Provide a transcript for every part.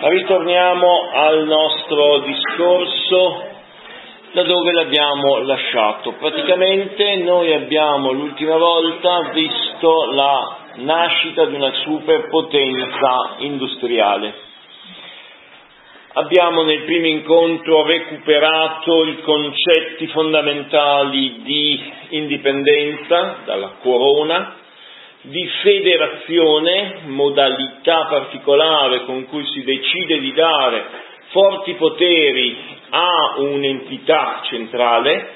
Ritorniamo al nostro discorso da dove l'abbiamo lasciato. Praticamente noi abbiamo l'ultima volta visto la nascita di una superpotenza industriale. Abbiamo nel primo incontro recuperato i concetti fondamentali di indipendenza dalla corona, di federazione, modalità particolare con cui si decide di dare forti poteri a un'entità centrale,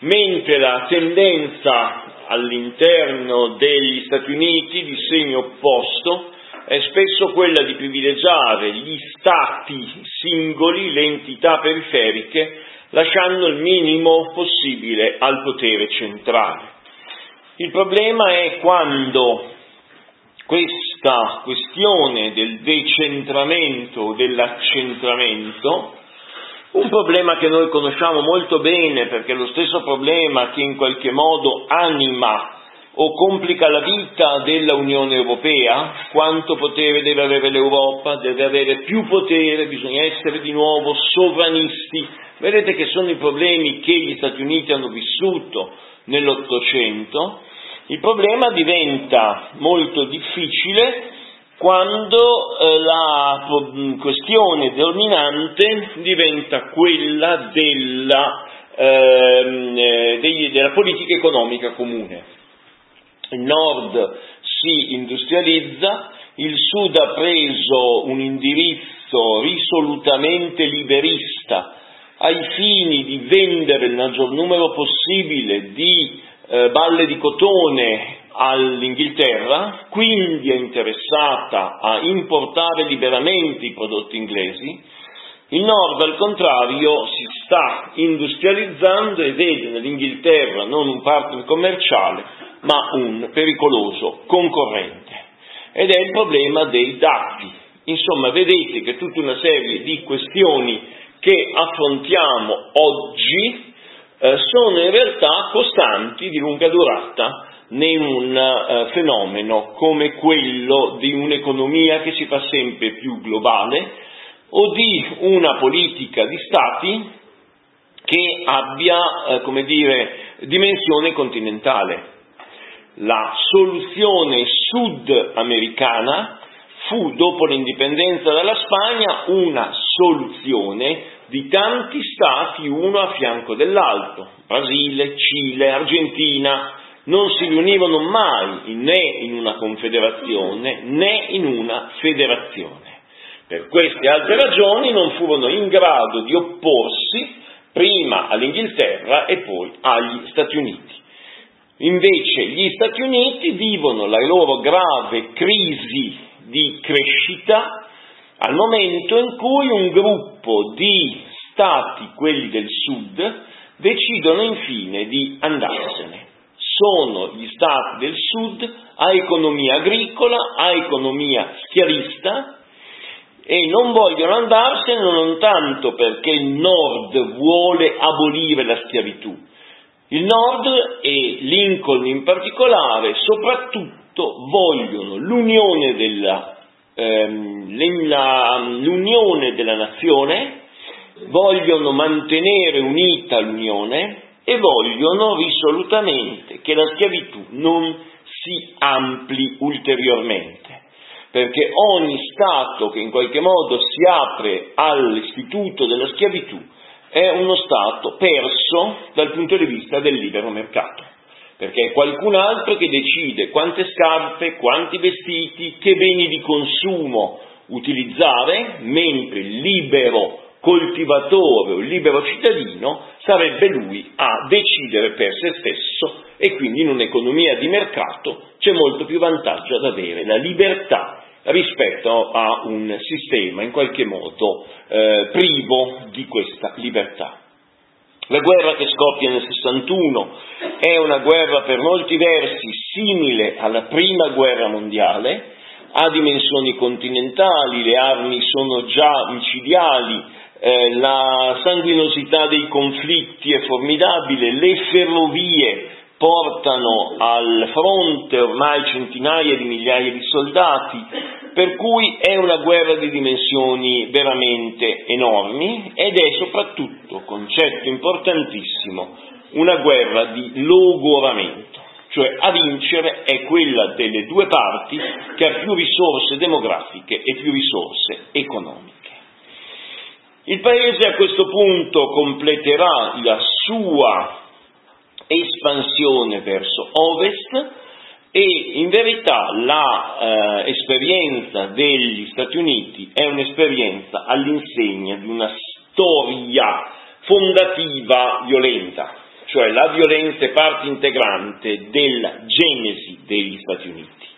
mentre la tendenza all'interno degli Stati Uniti di segno opposto è spesso quella di privilegiare gli stati singoli, le entità periferiche, lasciando il minimo possibile al potere centrale. Il problema è quando questa questione del decentramento o dell'accentramento, un problema che noi conosciamo molto bene perché è lo stesso problema che in qualche modo anima o complica la vita della Unione Europea, quanto potere deve avere l'Europa, deve avere più potere, bisogna essere di nuovo sovranisti. Vedete che sono i problemi che gli Stati Uniti hanno vissuto nell'Ottocento, il problema diventa molto difficile quando eh, la questione dominante diventa quella della, ehm, eh, della politica economica comune. Il nord si industrializza, il sud ha preso un indirizzo risolutamente liberista ai fini di vendere il maggior numero possibile di eh, balle di cotone all'Inghilterra, quindi è interessata a importare liberamente i prodotti inglesi, il nord al contrario si sta industrializzando e vede nell'Inghilterra non un partner commerciale, ma un pericoloso concorrente. Ed è il problema dei dati. Insomma, vedete che tutta una serie di questioni che affrontiamo oggi eh, sono in realtà costanti di lunga durata in un eh, fenomeno come quello di un'economia che si fa sempre più globale o di una politica di stati che abbia, eh, come dire, dimensione continentale. La soluzione sudamericana fu, dopo l'indipendenza dalla Spagna, una soluzione di tanti stati uno a fianco dell'altro, Brasile, Cile, Argentina, non si riunivano mai né in una confederazione né in una federazione. Per queste altre ragioni non furono in grado di opporsi prima all'Inghilterra e poi agli Stati Uniti. Invece gli Stati Uniti vivono la loro grave crisi di crescita al momento in cui un gruppo di stati, quelli del sud, decidono infine di andarsene. Sono gli stati del sud a economia agricola, a economia schiavista e non vogliono andarsene non tanto perché il nord vuole abolire la schiavitù. Il nord e Lincoln in particolare soprattutto vogliono l'unione della la, l'unione della nazione, vogliono mantenere unita l'unione e vogliono risolutamente che la schiavitù non si ampli ulteriormente, perché ogni Stato che in qualche modo si apre all'istituto della schiavitù è uno Stato perso dal punto di vista del libero mercato perché è qualcun altro che decide quante scarpe, quanti vestiti, che beni di consumo utilizzare, mentre il libero coltivatore o il libero cittadino sarebbe lui a decidere per se stesso e quindi in un'economia di mercato c'è molto più vantaggio ad avere la libertà rispetto a un sistema in qualche modo eh, privo di questa libertà. La guerra che scoppia nel 61 è una guerra per molti versi simile alla prima guerra mondiale, ha dimensioni continentali, le armi sono già micidiali, eh, la sanguinosità dei conflitti è formidabile, le ferrovie portano al fronte ormai centinaia di migliaia di soldati, Per cui è una guerra di dimensioni veramente enormi ed è soprattutto, concetto importantissimo, una guerra di logoramento, cioè a vincere è quella delle due parti che ha più risorse demografiche e più risorse economiche. Il Paese a questo punto completerà la sua espansione verso ovest e in verità l'esperienza eh, degli Stati Uniti è un'esperienza all'insegna di una storia fondativa violenta, cioè la violenza è parte integrante della genesi degli Stati Uniti.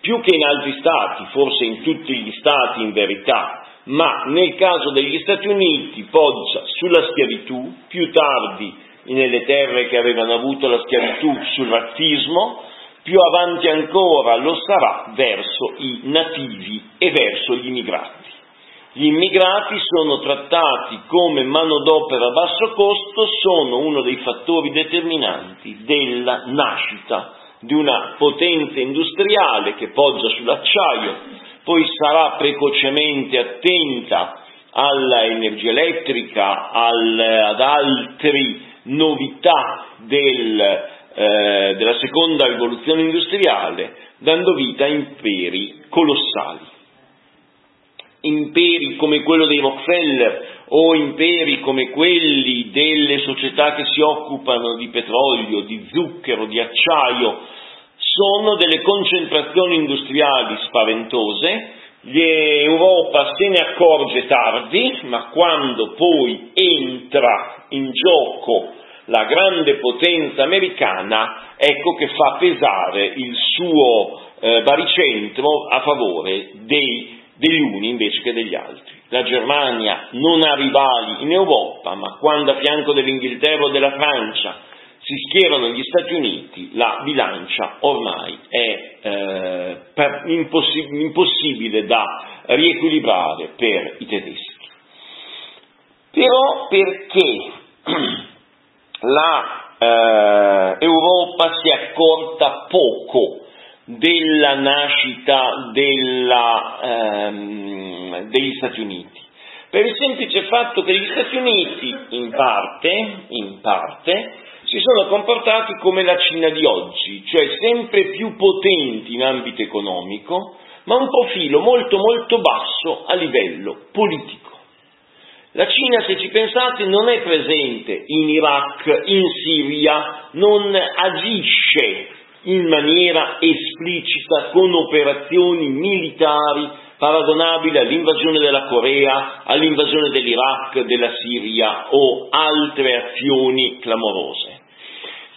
Più che in altri stati, forse in tutti gli stati in verità, ma nel caso degli Stati Uniti poggia sulla schiavitù, più tardi nelle terre che avevano avuto la schiavitù sul razzismo, più avanti ancora lo sarà verso i nativi e verso gli immigrati. Gli immigrati sono trattati come manodopera a basso costo, sono uno dei fattori determinanti della nascita di una potenza industriale che poggia sull'acciaio, poi sarà precocemente attenta all'energia elettrica, al, ad altre novità del, eh, della seconda rivoluzione industriale, dando vita a imperi colossali. Imperi come quello dei Rockefeller o imperi come quelli delle società che si occupano di petrolio, di zucchero, di acciaio, sono delle concentrazioni industriali spaventose, l'Europa se ne accorge tardi, ma quando poi entra in gioco la grande potenza americana, ecco che fa pesare il suo eh, baricentro a favore dei, degli uni invece che degli altri. La Germania non ha rivali in Europa, ma quando a fianco dell'Inghilterra o della Francia si schierano gli Stati Uniti, la bilancia ormai è eh, impossib- impossibile da riequilibrare per i tedeschi. Però perché la eh, si è accorta poco della nascita della, ehm, degli Stati Uniti? Per il semplice fatto che gli Stati Uniti, in parte, in parte, si sono comportati come la Cina di oggi, cioè sempre più potenti in ambito economico, ma un profilo molto molto basso a livello politico. La Cina, se ci pensate, non è presente in Iraq, in Siria, non agisce in maniera esplicita con operazioni militari paragonabili all'invasione della Corea, all'invasione dell'Iraq, della Siria o altre azioni clamorose.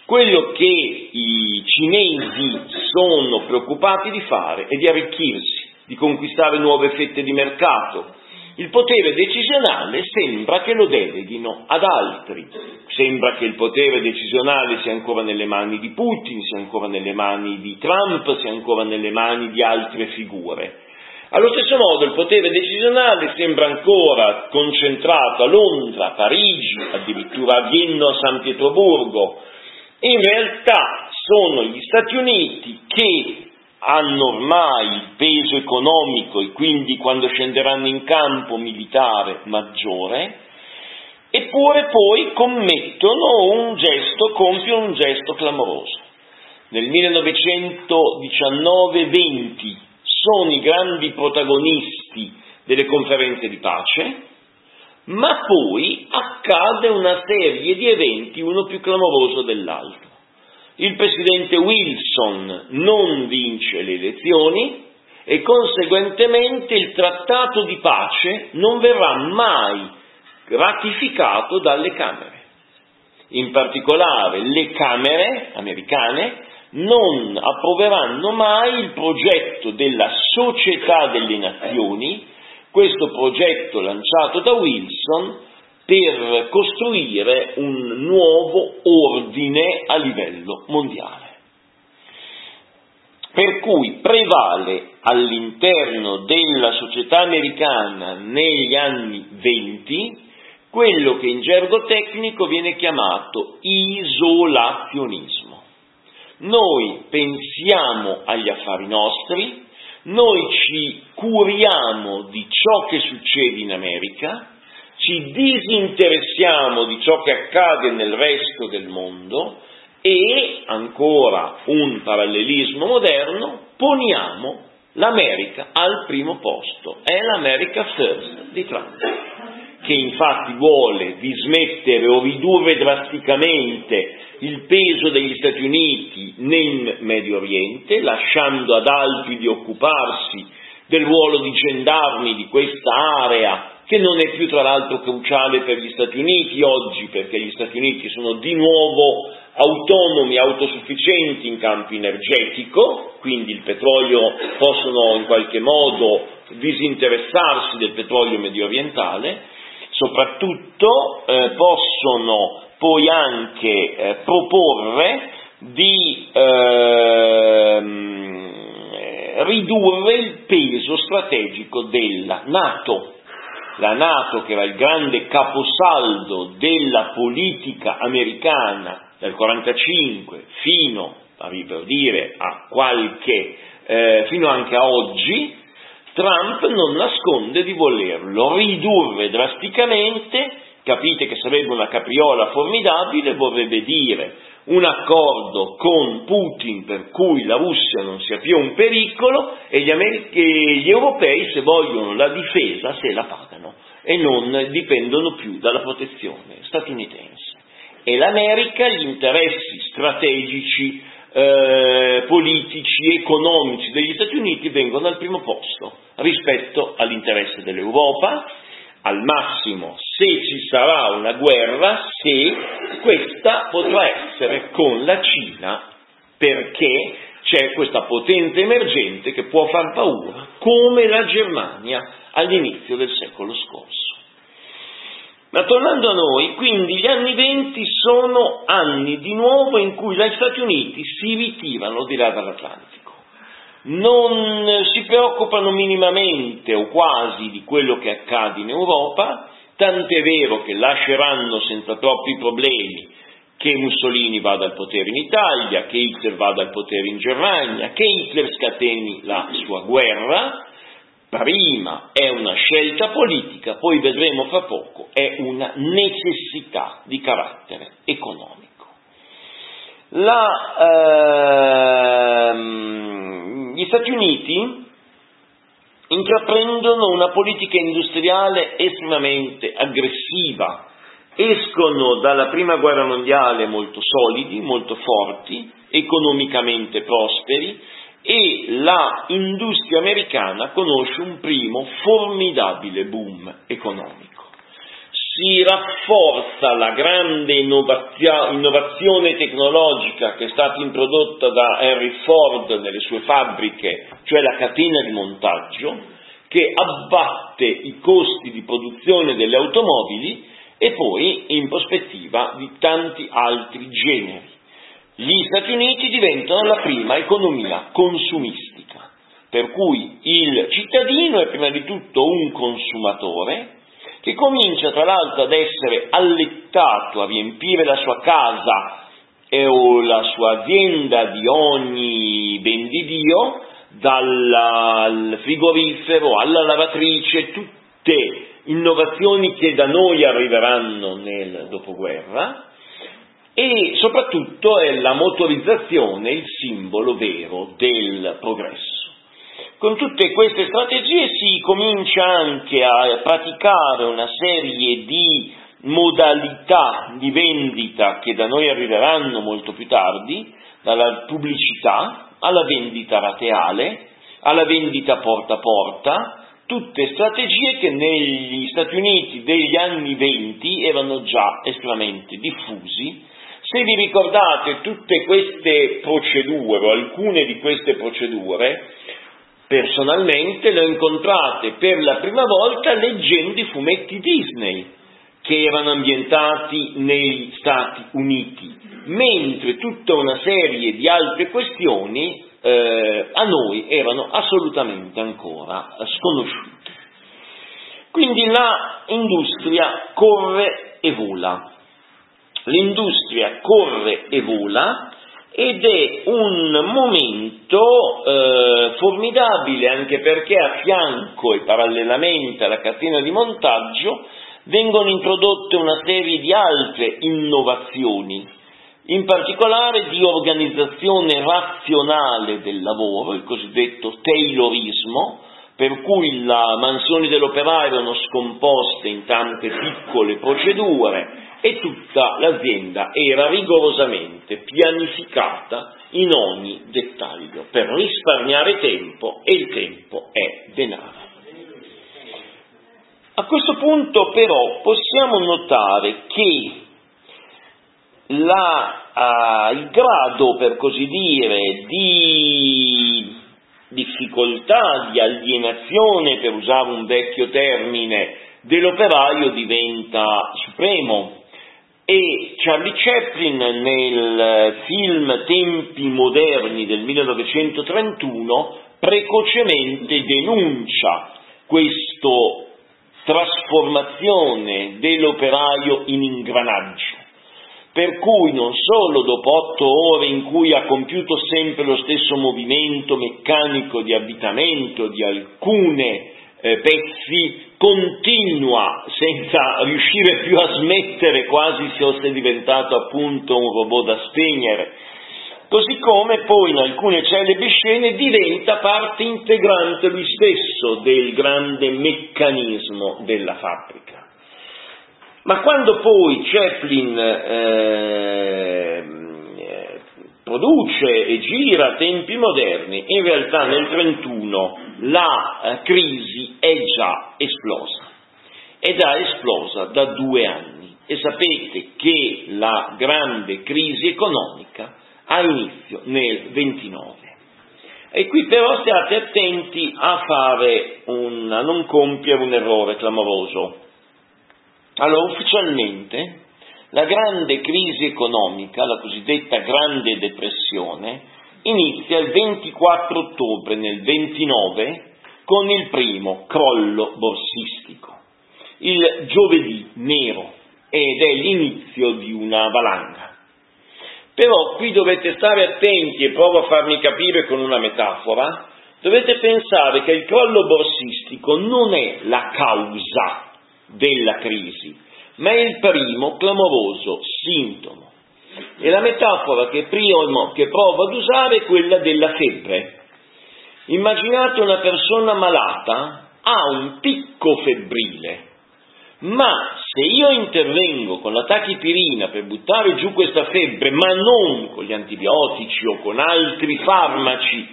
Quello che i cinesi sono preoccupati di fare è di arricchirsi, di conquistare nuove fette di mercato. Il potere decisionale sembra che lo deleghino ad altri, sembra che il potere decisionale sia ancora nelle mani di Putin, sia ancora nelle mani di Trump, sia ancora nelle mani di altre figure. Allo stesso modo il potere decisionale sembra ancora concentrato a Londra, a Parigi, addirittura a Vienna, a San Pietroburgo, in realtà sono gli Stati Uniti che hanno ormai il peso economico e quindi quando scenderanno in campo militare maggiore, eppure poi commettono un gesto, compiono un gesto clamoroso. Nel 1919-20 sono i grandi protagonisti delle conferenze di pace, ma poi accade una serie di eventi, uno più clamoroso dell'altro. Il presidente Wilson non vince le elezioni e conseguentemente il trattato di pace non verrà mai ratificato dalle Camere. In particolare le Camere americane non approveranno mai il progetto della Società delle Nazioni questo progetto lanciato da Wilson per costruire un nuovo ordine a livello mondiale. Per cui prevale all'interno della società americana negli anni venti quello che in gergo tecnico viene chiamato isolazionismo. Noi pensiamo agli affari nostri, noi ci curiamo di ciò che succede in America, ci disinteressiamo di ciò che accade nel resto del mondo e, ancora un parallelismo moderno, poniamo l'America al primo posto. È l'America First di Trump, che infatti vuole dismettere o ridurre drasticamente il peso degli Stati Uniti nel Medio Oriente, lasciando ad altri di occuparsi del ruolo di gendarmi di questa area che non è più tra l'altro cruciale per gli Stati Uniti oggi, perché gli Stati Uniti sono di nuovo autonomi, autosufficienti in campo energetico, quindi il petrolio possono in qualche modo disinteressarsi del petrolio medio orientale, soprattutto eh, possono poi anche eh, proporre di eh, ridurre il peso strategico della Nato la Nato, che era il grande caposaldo della politica americana dal 1945 fino, a dire, a qualche, eh, fino anche a oggi, Trump non nasconde di volerlo ridurre drasticamente, capite che sarebbe una capriola formidabile, vorrebbe dire un accordo con Putin per cui la Russia non sia più un pericolo e gli, Amer- e gli europei se vogliono la difesa se la pagano e non dipendono più dalla protezione statunitense. E l'America, gli interessi strategici, eh, politici, economici degli Stati Uniti vengono al primo posto rispetto all'interesse dell'Europa, al massimo se ci sarà una guerra, se questa potrà essere con la Cina perché c'è questa potenza emergente che può far paura, come la Germania all'inizio del secolo scorso. Ma tornando a noi, quindi gli anni venti sono anni di nuovo in cui gli Stati Uniti si ritirano di là dall'Atlantico non si preoccupano minimamente o quasi di quello che accade in Europa, tant'è vero che lasceranno senza troppi problemi che Mussolini vada al potere in Italia, che Hitler vada al potere in Germania, che Hitler scateni la sua guerra, prima è una scelta politica, poi vedremo fra poco, è una necessità di carattere economico. La, ehm, gli Stati Uniti intraprendono una politica industriale estremamente aggressiva, escono dalla prima guerra mondiale molto solidi, molto forti, economicamente prosperi e la industria americana conosce un primo formidabile boom economico si rafforza la grande innovazione tecnologica che è stata introdotta da Henry Ford nelle sue fabbriche, cioè la catena di montaggio, che abbatte i costi di produzione delle automobili e poi in prospettiva di tanti altri generi. Gli Stati Uniti diventano la prima economia consumistica, per cui il cittadino è prima di tutto un consumatore, che comincia tra l'altro ad essere allettato a riempire la sua casa e o la sua azienda di ogni ben di Dio, dal frigorifero alla lavatrice, tutte innovazioni che da noi arriveranno nel dopoguerra e soprattutto è la motorizzazione il simbolo vero del progresso. Con tutte queste strategie si comincia anche a praticare una serie di modalità di vendita che da noi arriveranno molto più tardi, dalla pubblicità alla vendita rateale, alla vendita porta a porta, tutte strategie che negli Stati Uniti degli anni 20 erano già estremamente diffusi. Se vi ricordate tutte queste procedure, o alcune di queste procedure, Personalmente le ho incontrate per la prima volta leggendo i fumetti Disney che erano ambientati negli Stati Uniti, mentre tutta una serie di altre questioni eh, a noi erano assolutamente ancora sconosciute. Quindi la industria corre e vola. L'industria corre e vola ed è un momento eh, formidabile anche perché a fianco e parallelamente alla catena di montaggio vengono introdotte una serie di altre innovazioni, in particolare di organizzazione razionale del lavoro, il cosiddetto taylorismo, per cui la mansione dell'operaio erano scomposte in tante piccole procedure e tutta l'azienda era rigorosamente pianificata in ogni dettaglio per risparmiare tempo e il tempo è denaro. A questo punto però possiamo notare che la, uh, il grado, per così dire, di difficoltà, di alienazione, per usare un vecchio termine, dell'operaio diventa supremo. E Charlie Chaplin nel film Tempi moderni del 1931 precocemente denuncia questa trasformazione dell'operaio in ingranaggio. Per cui non solo dopo otto ore in cui ha compiuto sempre lo stesso movimento meccanico di avvitamento di alcune eh, pezzi, continua senza riuscire più a smettere, quasi se fosse diventato appunto un robot da spegnere, così come poi in alcune celebri scene diventa parte integrante lui stesso del grande meccanismo della fabbrica. Ma quando poi Chaplin eh, produce e gira tempi moderni, in realtà nel 1931 la eh, crisi è già esplosa. Ed è esplosa da due anni. E sapete che la grande crisi economica ha inizio nel 29. E qui però state attenti a, un, a non compiere un errore clamoroso. Allora, ufficialmente, la grande crisi economica, la cosiddetta Grande Depressione, inizia il 24 ottobre nel 29 con il primo crollo borsistico, il giovedì nero, ed è l'inizio di una valanga. Però qui dovete stare attenti e provo a farmi capire con una metafora, dovete pensare che il crollo borsistico non è la causa della crisi, ma è il primo clamoroso sintomo. E la metafora che, primo, che provo ad usare è quella della febbre. Immaginate una persona malata, ha un picco febbrile, ma se io intervengo con la tachipirina per buttare giù questa febbre, ma non con gli antibiotici o con altri farmaci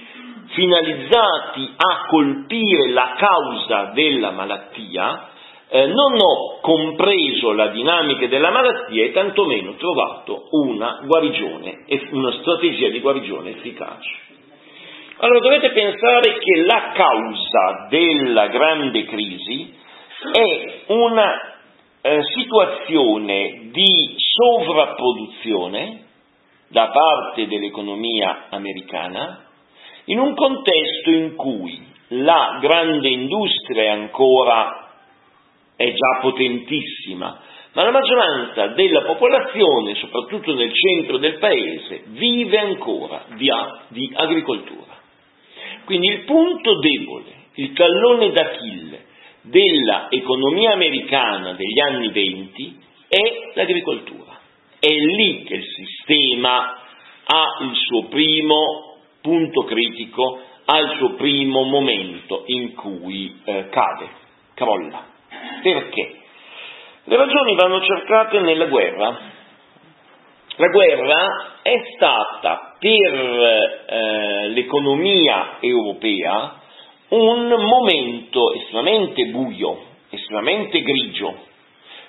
finalizzati a colpire la causa della malattia, eh, non ho compreso la dinamica della malattia e tantomeno trovato una guarigione, una strategia di guarigione efficace. Allora dovete pensare che la causa della grande crisi è una eh, situazione di sovrapproduzione da parte dell'economia americana in un contesto in cui la grande industria è ancora è già potentissima, ma la maggioranza della popolazione, soprattutto nel centro del paese, vive ancora di, di agricoltura. Quindi il punto debole, il tallone d'Achille dell'economia americana degli anni venti è l'agricoltura. È lì che il sistema ha il suo primo punto critico, ha il suo primo momento in cui eh, cade, crolla. Perché? Le ragioni vanno cercate nella guerra. La guerra è stata per eh, l'economia europea un momento estremamente buio, estremamente grigio.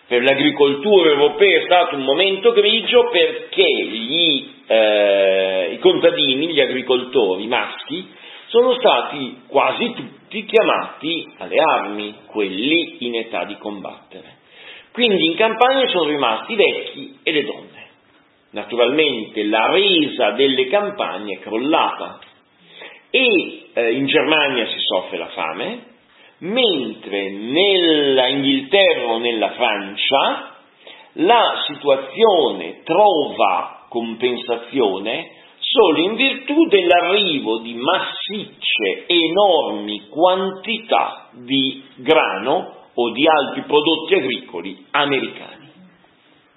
Per l'agricoltura europea è stato un momento grigio perché gli, eh, i contadini, gli agricoltori maschi, sono stati quasi tutti chiamati alle armi, quelli in età di combattere. Quindi in campagna sono rimasti i vecchi e le donne. Naturalmente la resa delle campagne è crollata e eh, in Germania si soffre la fame, mentre nella Inghilterra o nella Francia la situazione trova compensazione solo in virtù dell'arrivo di massicce, enormi quantità di grano o di altri prodotti agricoli americani.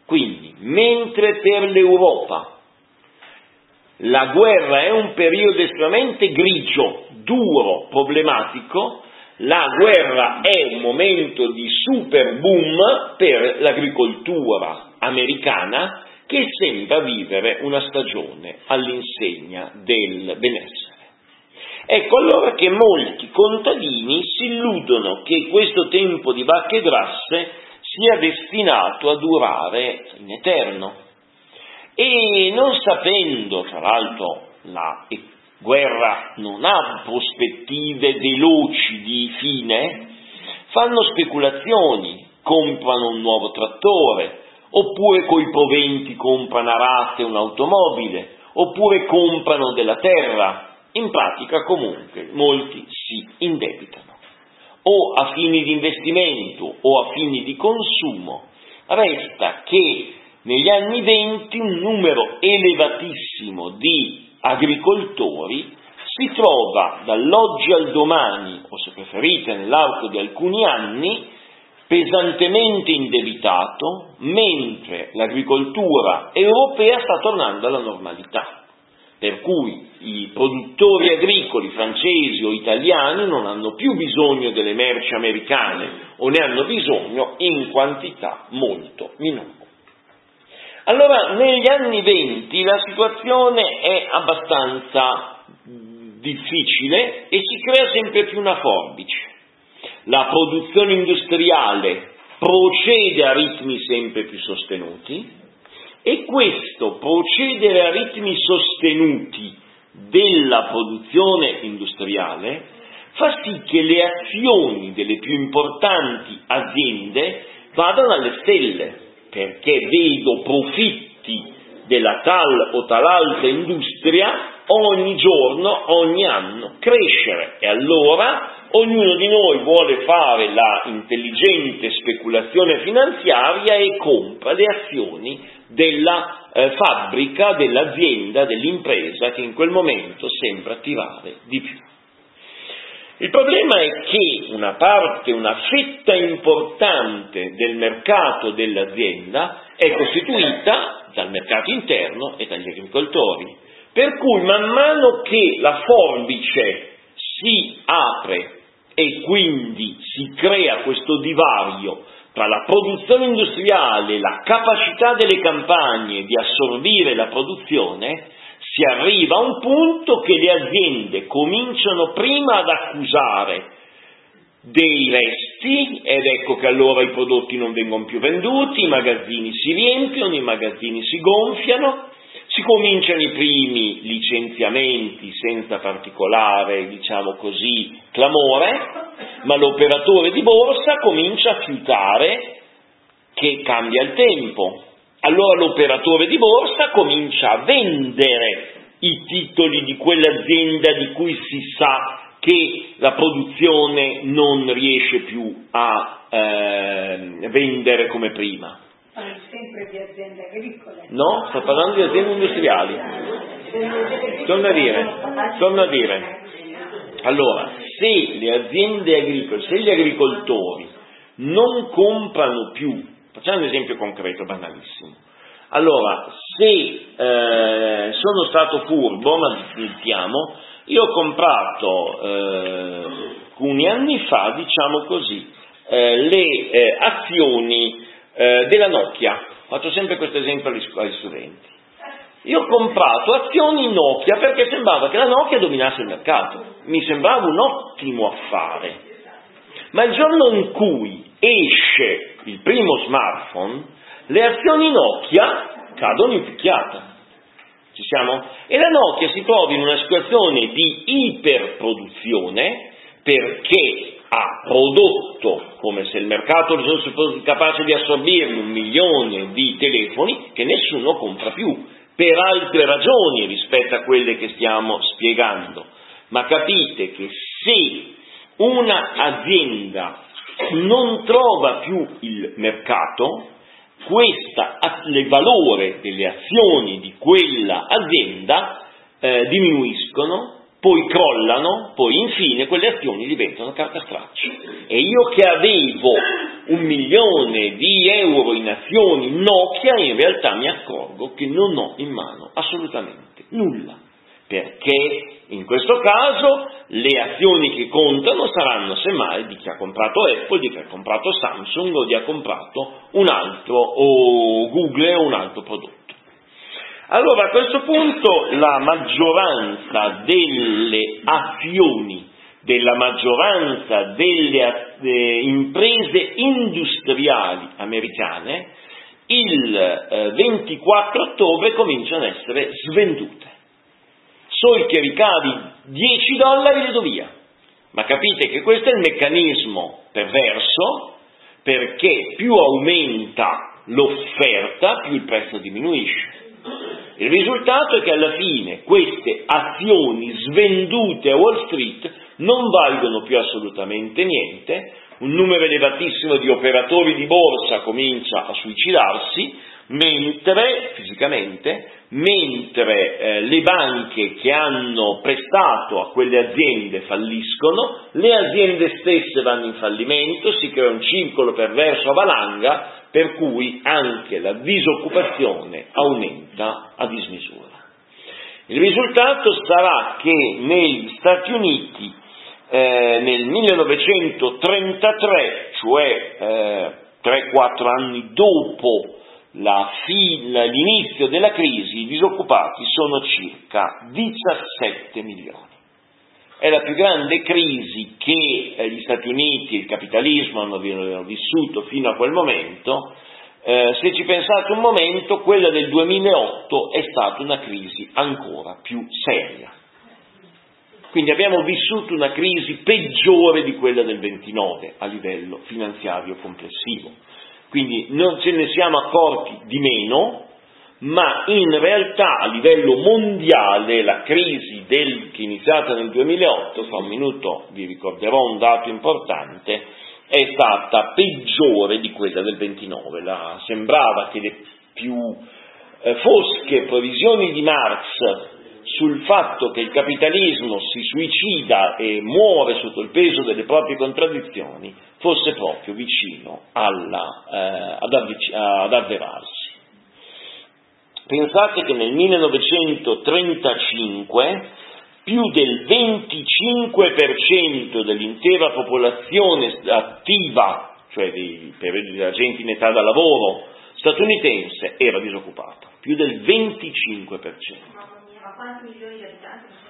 Quindi, mentre per l'Europa la guerra è un periodo estremamente grigio, duro, problematico, la guerra è un momento di super boom per l'agricoltura americana che sembra vivere una stagione all'insegna del benessere. Ecco allora che molti contadini si illudono che questo tempo di vacche grasse sia destinato a durare in eterno. E non sapendo, tra l'altro, la guerra non ha prospettive veloci di fine, fanno speculazioni, comprano un nuovo trattore, oppure coi proventi comprano a rate un'automobile, oppure comprano della terra. In pratica comunque molti si indebitano, o a fini di investimento o a fini di consumo. Resta che negli anni venti un numero elevatissimo di agricoltori si trova dall'oggi al domani, o se preferite nell'arco di alcuni anni, pesantemente indebitato, mentre l'agricoltura europea sta tornando alla normalità. Per cui i produttori agricoli francesi o italiani non hanno più bisogno delle merci americane o ne hanno bisogno in quantità molto minore. Allora, negli anni venti la situazione è abbastanza difficile e si crea sempre più una forbice la produzione industriale procede a ritmi sempre più sostenuti e questo procedere a ritmi sostenuti della produzione industriale fa sì che le azioni delle più importanti aziende vadano alle stelle, perché vedo profitti della tal o talaltra industria ogni giorno, ogni anno crescere. E allora ognuno di noi vuole fare la intelligente speculazione finanziaria e compra le azioni della eh, fabbrica, dell'azienda, dell'impresa che in quel momento sembra attivare di più. Il problema è che una parte, una fetta importante del mercato dell'azienda è costituita dal mercato interno e dagli agricoltori, per cui man mano che la forbice si apre e quindi si crea questo divario tra la produzione industriale e la capacità delle campagne di assorbire la produzione, si arriva a un punto che le aziende cominciano prima ad accusare dei resti ed ecco che allora i prodotti non vengono più venduti, i magazzini si riempiono, i magazzini si gonfiano si cominciano i primi licenziamenti senza particolare, diciamo così, clamore, ma l'operatore di borsa comincia a fiutare che cambia il tempo. Allora l'operatore di borsa comincia a vendere i titoli di quell'azienda di cui si sa che la produzione non riesce più a eh, vendere come prima parli sempre di aziende agricole. No, sto parlando di aziende industriali. Torno a dire, torno a dire. Allora, se le aziende agricole, se gli agricoltori non comprano più, facciamo un esempio concreto, banalissimo. Allora, se eh, sono stato furbo, ma mettiamo, io ho comprato eh, alcuni anni fa, diciamo così, eh, le eh, azioni eh, della Nokia. Faccio sempre questo esempio agli, agli studenti. Io ho comprato azioni Nokia perché sembrava che la Nokia dominasse il mercato, mi sembrava un ottimo affare. Ma il giorno in cui esce il primo smartphone, le azioni Nokia cadono in picchiata. Ci siamo? E la Nokia si trova in una situazione di iperproduzione perché ha prodotto, come se il mercato fosse capace di assorbire un milione di telefoni che nessuno compra più, per altre ragioni rispetto a quelle che stiamo spiegando. Ma capite che se un'azienda non trova più il mercato, questa, il valore delle azioni di quella azienda eh, diminuiscono, poi crollano, poi infine quelle azioni diventano carta straccia. E io che avevo un milione di euro in azioni Nokia, in realtà mi accorgo che non ho in mano assolutamente nulla, perché in questo caso le azioni che contano saranno semmai di chi ha comprato Apple, di chi ha comprato Samsung o di chi ha comprato un altro o Google o un altro prodotto. Allora a questo punto la maggioranza delle azioni, della maggioranza delle eh, imprese industriali americane, il eh, 24 ottobre cominciano ad essere svendute. So che ricavi 10 dollari le do via. Ma capite che questo è il meccanismo perverso perché più aumenta l'offerta, più il prezzo diminuisce. Il risultato è che alla fine queste azioni svendute a Wall Street non valgono più assolutamente niente, un numero elevatissimo di operatori di borsa comincia a suicidarsi, mentre fisicamente, mentre eh, le banche che hanno prestato a quelle aziende falliscono, le aziende stesse vanno in fallimento, si crea un circolo perverso a valanga per cui anche la disoccupazione aumenta a dismisura. Il risultato sarà che negli Stati Uniti eh, nel 1933, cioè eh, 3-4 anni dopo fi- l'inizio della crisi, i disoccupati sono circa 17 milioni. È la più grande crisi che eh, gli Stati Uniti e il capitalismo hanno, hanno vissuto fino a quel momento. Eh, se ci pensate un momento, quella del 2008 è stata una crisi ancora più seria. Quindi abbiamo vissuto una crisi peggiore di quella del 29 a livello finanziario complessivo. Quindi non ce ne siamo accorti di meno, ma in realtà a livello mondiale la crisi del, che è iniziata nel 2008, fra un minuto vi ricorderò un dato importante, è stata peggiore di quella del 29. La, sembrava che le più eh, fosche previsioni di Marx sul fatto che il capitalismo si suicida e muore sotto il peso delle proprie contraddizioni fosse proprio vicino alla, eh, ad, avvic- ad avverarsi. Pensate che nel 1935 più del 25% dell'intera popolazione attiva, cioè di, della gente in età da lavoro statunitense, era disoccupata, più del 25% quanti milioni di abitanti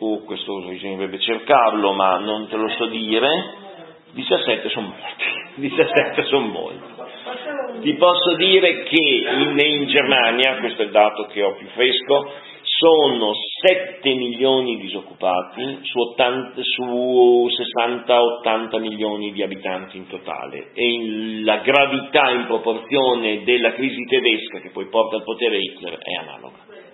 Oh, questo bisognerebbe cercarlo, ma non te lo so dire. 17 sono molti, 17 sono molti. Ti posso dire che in, in, Germania, questo è il dato che ho più fresco, sono 7 milioni di disoccupati su, su 60-80 milioni di abitanti in totale e in, la gravità in proporzione della crisi tedesca che poi porta al potere Hitler è analoga.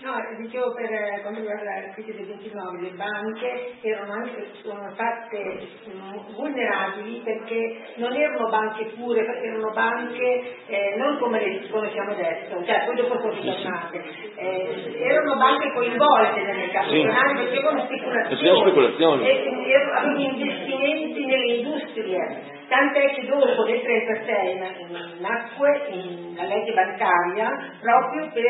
No, dicevo per eh, quando riguarda la crisi del 29, le banche erano anche, sono fatte mm, vulnerabili perché non erano banche pure, erano banche eh, non come le conosciamo adesso, cioè poi dopo sono ritornate, eh, erano banche coinvolte nel mercato sì. facevano speculazioni, speculazioni. E, avevano investimenti nelle industrie Tant'è che dopo nel 1936 nacque la legge bancaria proprio per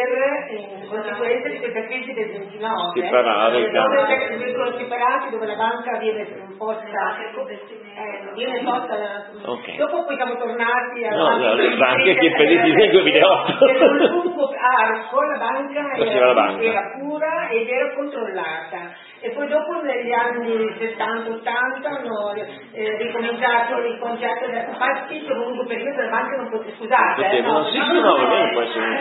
in conseguenza di questa crisi del 29 separare eh, dove vengono separati dove la banca viene posta eh, viene posta da, okay. dopo poi siamo tornati a no, no, le banche che per il 2008 per un lungo arco la banca era, la banca. era pura ed era controllata e poi dopo negli anni 70-80 hanno eh, ricominciato il concetto del infatti per un lungo periodo le banche non potevano scusate eh, no, sì, sì, no, va bene, può essere un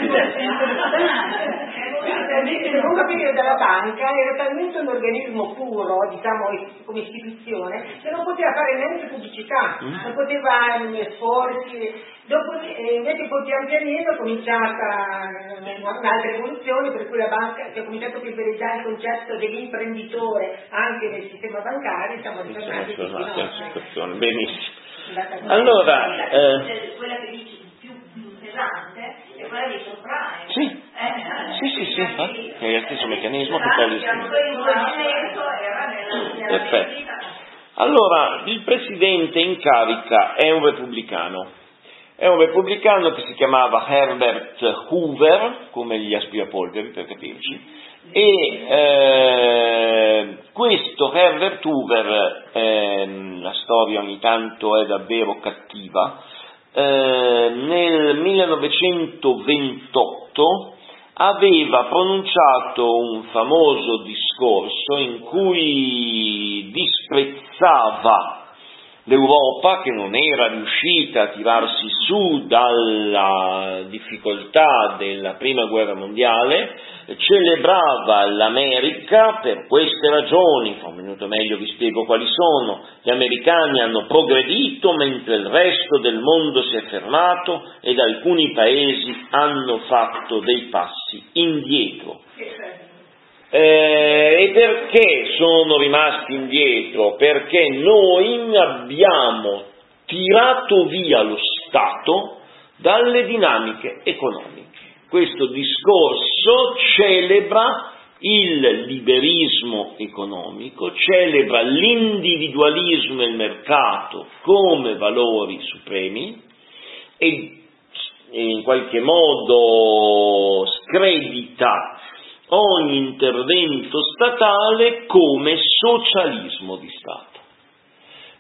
Il lungo periodo della banca era talmente un organismo puro, diciamo come istituzione, che non poteva fare neanche pubblicità, mm. non poteva esporsi Dopo, eh, invece poi pian pianino è cominciata eh, un'altra evoluzione per cui la banca si è cominciato a privilegiare il concetto dell'imprenditore anche nel sistema bancario, siamo ritornati a Benissimo. Allora, eh, quella che dici più pesante è quella dei soprai. Sì Sì, sì, sì, infatti, è lo stesso meccanismo che poi Perfetto. Allora, il presidente in carica è un repubblicano. È un repubblicano che si chiamava Herbert Hoover, come gli aspirapolveri per capirci, e eh, questo Herbert Hoover, eh, la storia ogni tanto è davvero cattiva, eh, nel 1928 aveva pronunciato un famoso discorso in cui disprezzava l'Europa che non era riuscita a tirarsi su dalla difficoltà della prima guerra mondiale, celebrava l'America per queste ragioni, fra un minuto meglio vi spiego quali sono, gli americani hanno progredito mentre il resto del mondo si è fermato ed alcuni paesi hanno fatto dei passi indietro. Eh, e perché sono rimasti indietro? Perché noi abbiamo tirato via lo Stato dalle dinamiche economiche. Questo discorso celebra il liberismo economico, celebra l'individualismo e il mercato come valori supremi e in qualche modo scredita ogni intervento statale come socialismo di Stato.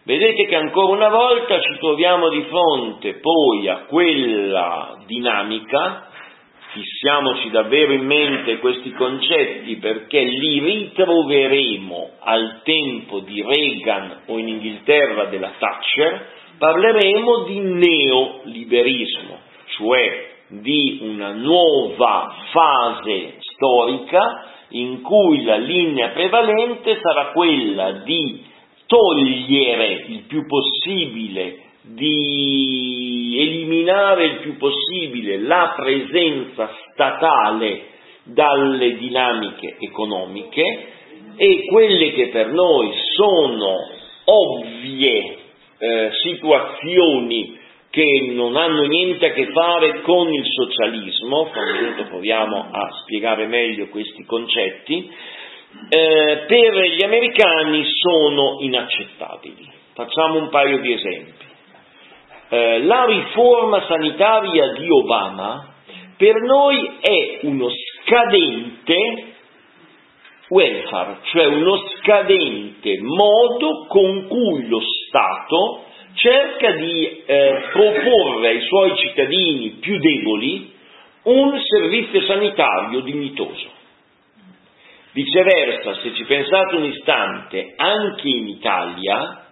Vedete che ancora una volta ci troviamo di fronte poi a quella dinamica, fissiamoci davvero in mente questi concetti perché li ritroveremo al tempo di Reagan o in Inghilterra della Thatcher, parleremo di neoliberismo, cioè di una nuova fase storica in cui la linea prevalente sarà quella di togliere il più possibile, di eliminare il più possibile la presenza statale dalle dinamiche economiche e quelle che per noi sono ovvie eh, situazioni che non hanno niente a che fare con il socialismo, un minuto proviamo a spiegare meglio questi concetti, eh, per gli americani sono inaccettabili. Facciamo un paio di esempi. Eh, la riforma sanitaria di Obama per noi è uno scadente welfare, cioè uno scadente modo con cui lo Stato cerca di eh, proporre ai suoi cittadini più deboli un servizio sanitario dignitoso. Viceversa, se ci pensate un istante, anche in Italia,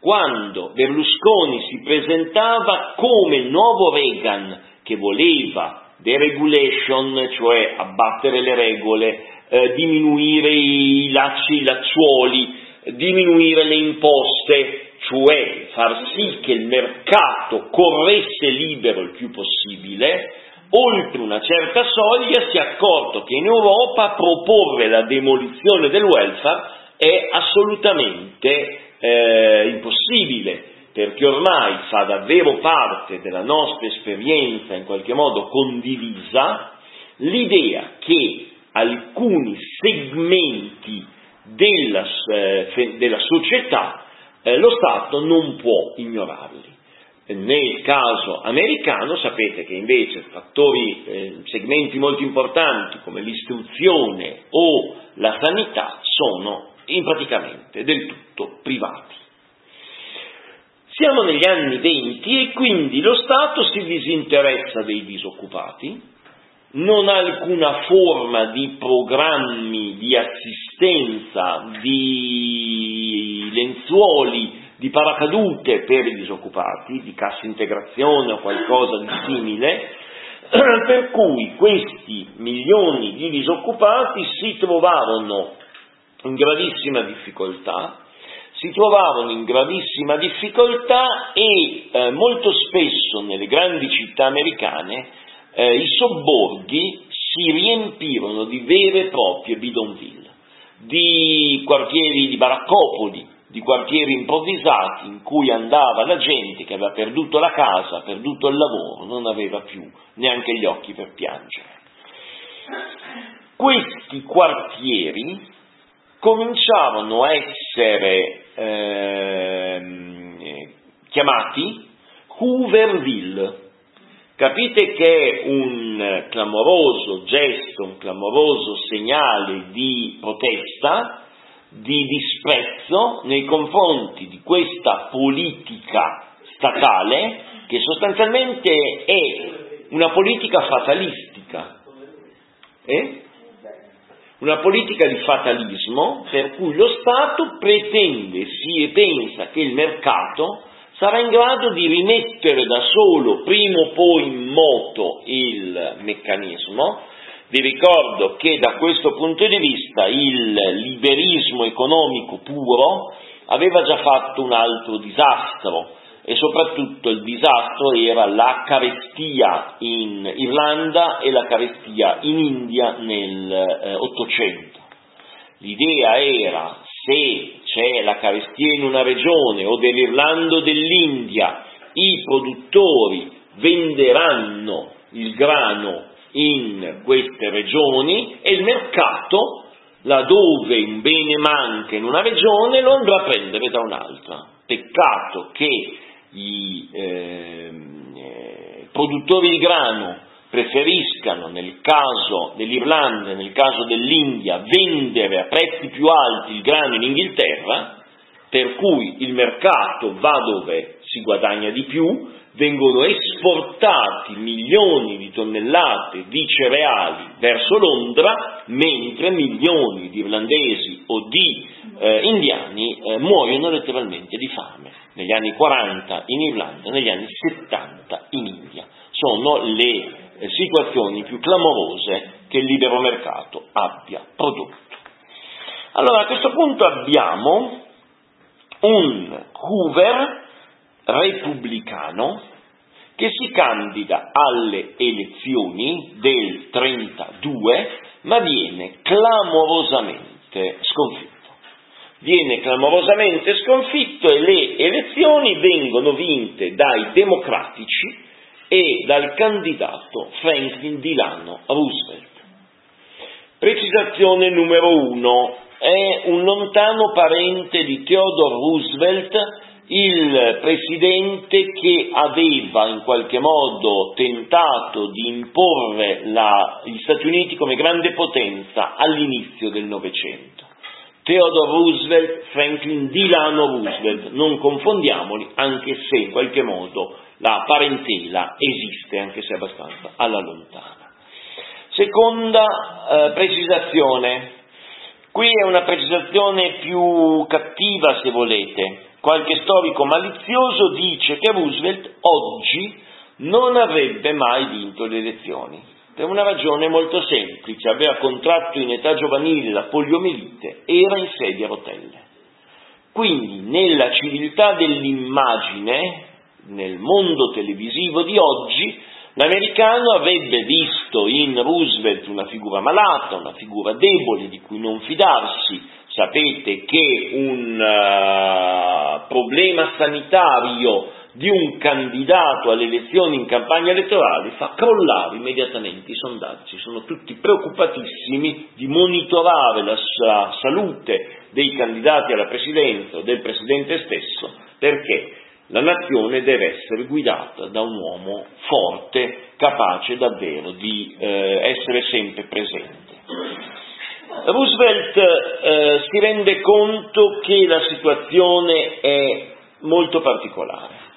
quando Berlusconi si presentava come nuovo Reagan che voleva deregulation, cioè abbattere le regole, eh, diminuire i lacci, i lacciuoli, diminuire le imposte, cioè far sì che il mercato corresse libero il più possibile, oltre una certa soglia si è accorto che in Europa proporre la demolizione del welfare è assolutamente eh, impossibile, perché ormai fa davvero parte della nostra esperienza in qualche modo condivisa l'idea che alcuni segmenti della, eh, della società eh, lo Stato non può ignorarli. Nel caso americano sapete che invece fattori, eh, segmenti molto importanti come l'istruzione o la sanità sono praticamente del tutto privati. Siamo negli anni venti e quindi lo Stato si disinteressa dei disoccupati, non ha alcuna forma di programmi di assistenza, di lenzuoli, di paracadute per i disoccupati, di cassa integrazione o qualcosa di simile, per cui questi milioni di disoccupati si trovarono in gravissima difficoltà, si trovavano in gravissima difficoltà e eh, molto spesso nelle grandi città americane eh, i sobborghi si riempirono di vere e proprie bidonville, di quartieri di baraccopoli, di quartieri improvvisati in cui andava la gente che aveva perduto la casa, perduto il lavoro, non aveva più neanche gli occhi per piangere. questi quartieri cominciavano a essere eh, chiamati Hooverville. Capite che è un clamoroso gesto, un clamoroso segnale di protesta, di disprezzo nei confronti di questa politica statale che sostanzialmente è una politica fatalistica. Eh? Una politica di fatalismo per cui lo Stato pretende e pensa che il mercato sarà in grado di rimettere da solo prima o poi in moto il meccanismo. Vi ricordo che da questo punto di vista il liberismo economico puro aveva già fatto un altro disastro e soprattutto il disastro era la carestia in Irlanda e la carestia in India nel Ottocento. Eh, L'idea era se in una regione o dell'Irlanda o dell'India, i produttori venderanno il grano in queste regioni e il mercato, laddove un bene manca in una regione, lo andrà a prendere da un'altra. Peccato che i ehm, eh, produttori di grano preferiscano nel caso dell'Irlanda e nel caso dell'India vendere a prezzi più alti il grano in Inghilterra, per cui il mercato va dove si guadagna di più, vengono esportati milioni di tonnellate di cereali verso Londra, mentre milioni di irlandesi o di eh, indiani eh, muoiono letteralmente di fame. Negli anni 40 in Irlanda, negli anni 70 in India. Sono le eh, situazioni più clamorose che il libero mercato abbia prodotto. Allora a questo punto abbiamo un Hoover repubblicano che si candida alle elezioni del 32 ma viene clamorosamente sconfitto. Viene clamorosamente sconfitto e le elezioni vengono vinte dai democratici e dal candidato Franklin Delano Roosevelt. Precisazione numero uno. È un lontano parente di Theodore Roosevelt il presidente che aveva in qualche modo tentato di imporre la, gli Stati Uniti come grande potenza all'inizio del Novecento. Theodore Roosevelt, Franklin Delano Roosevelt, non confondiamoli, anche se in qualche modo la parentela esiste, anche se abbastanza alla lontana. Seconda eh, precisazione, qui è una precisazione più cattiva se volete. Qualche storico malizioso dice che Roosevelt oggi non avrebbe mai vinto le elezioni, per una ragione molto semplice, aveva contratto in età giovanile la poliomielite, era in sedia a rotelle. Quindi nella civiltà dell'immagine nel mondo televisivo di oggi, l'americano avrebbe visto in Roosevelt una figura malata, una figura debole di cui non fidarsi. Sapete che un uh, problema sanitario di un candidato alle elezioni in campagna elettorale fa crollare immediatamente i sondaggi. Sono tutti preoccupatissimi di monitorare la, la salute dei candidati alla presidenza o del presidente stesso perché la nazione deve essere guidata da un uomo forte, capace davvero di eh, essere sempre presente. Roosevelt eh, si rende conto che la situazione è molto particolare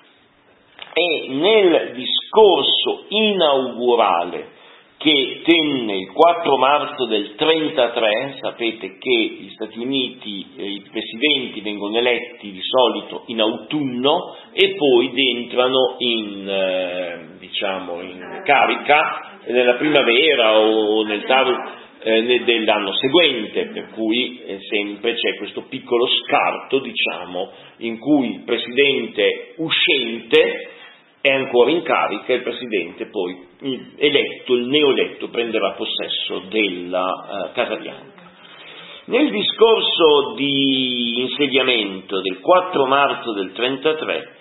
e nel discorso inaugurale che tenne il 4 marzo del 1933, sapete che gli Stati Uniti, eh, i presidenti vengono eletti di solito in autunno e poi entrano in, eh, diciamo, in carica. nella primavera o nel tardo eh, dell'anno seguente, per cui eh, sempre c'è questo piccolo scarto, diciamo, in cui il presidente uscente è ancora in carica e il Presidente poi eletto, il neoeletto, prenderà possesso della uh, Casa Bianca. Nel discorso di insediamento del 4 marzo del 1933,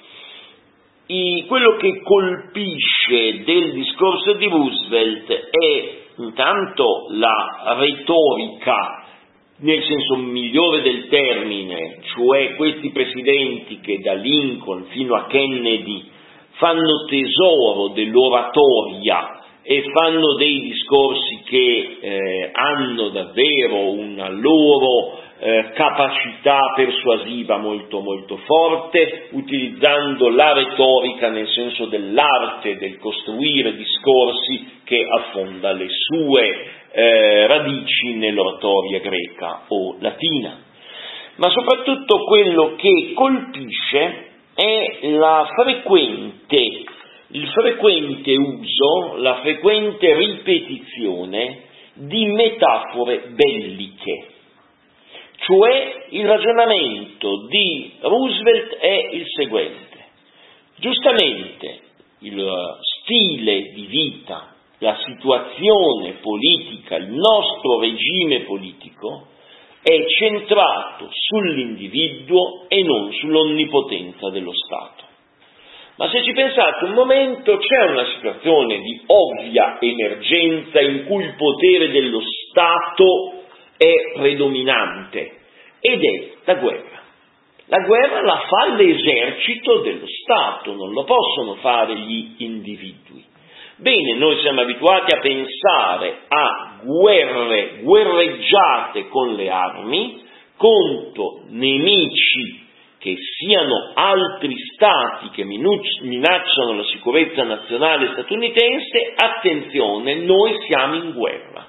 quello che colpisce del discorso di Roosevelt è intanto la retorica nel senso migliore del termine, cioè questi presidenti che da Lincoln fino a Kennedy fanno tesoro dell'oratoria e fanno dei discorsi che eh, hanno davvero una loro eh, capacità persuasiva molto molto forte, utilizzando la retorica nel senso dell'arte del costruire discorsi che affonda le sue eh, radici nell'oratoria greca o latina. Ma soprattutto quello che colpisce è frequente, il frequente uso, la frequente ripetizione di metafore belliche. Cioè il ragionamento di Roosevelt è il seguente. Giustamente il stile di vita, la situazione politica, il nostro regime politico è centrato sull'individuo e non sull'onnipotenza dello Stato. Ma se ci pensate un momento, c'è una situazione di ovvia emergenza in cui il potere dello Stato è predominante ed è la guerra. La guerra la fa l'esercito dello Stato, non lo possono fare gli individui. Bene, noi siamo abituati a pensare a guerre, guerreggiate con le armi contro nemici che siano altri stati che minacciano la sicurezza nazionale statunitense, attenzione, noi siamo in guerra.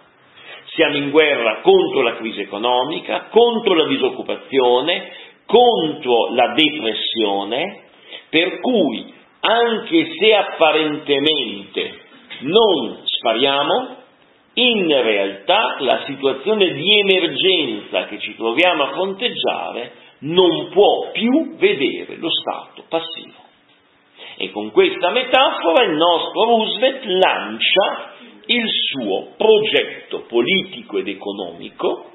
Siamo in guerra contro la crisi economica, contro la disoccupazione, contro la depressione, per cui anche se apparentemente non spariamo, in realtà la situazione di emergenza che ci troviamo a fronteggiare non può più vedere lo Stato passivo. E con questa metafora il nostro Roosevelt lancia il suo progetto politico ed economico,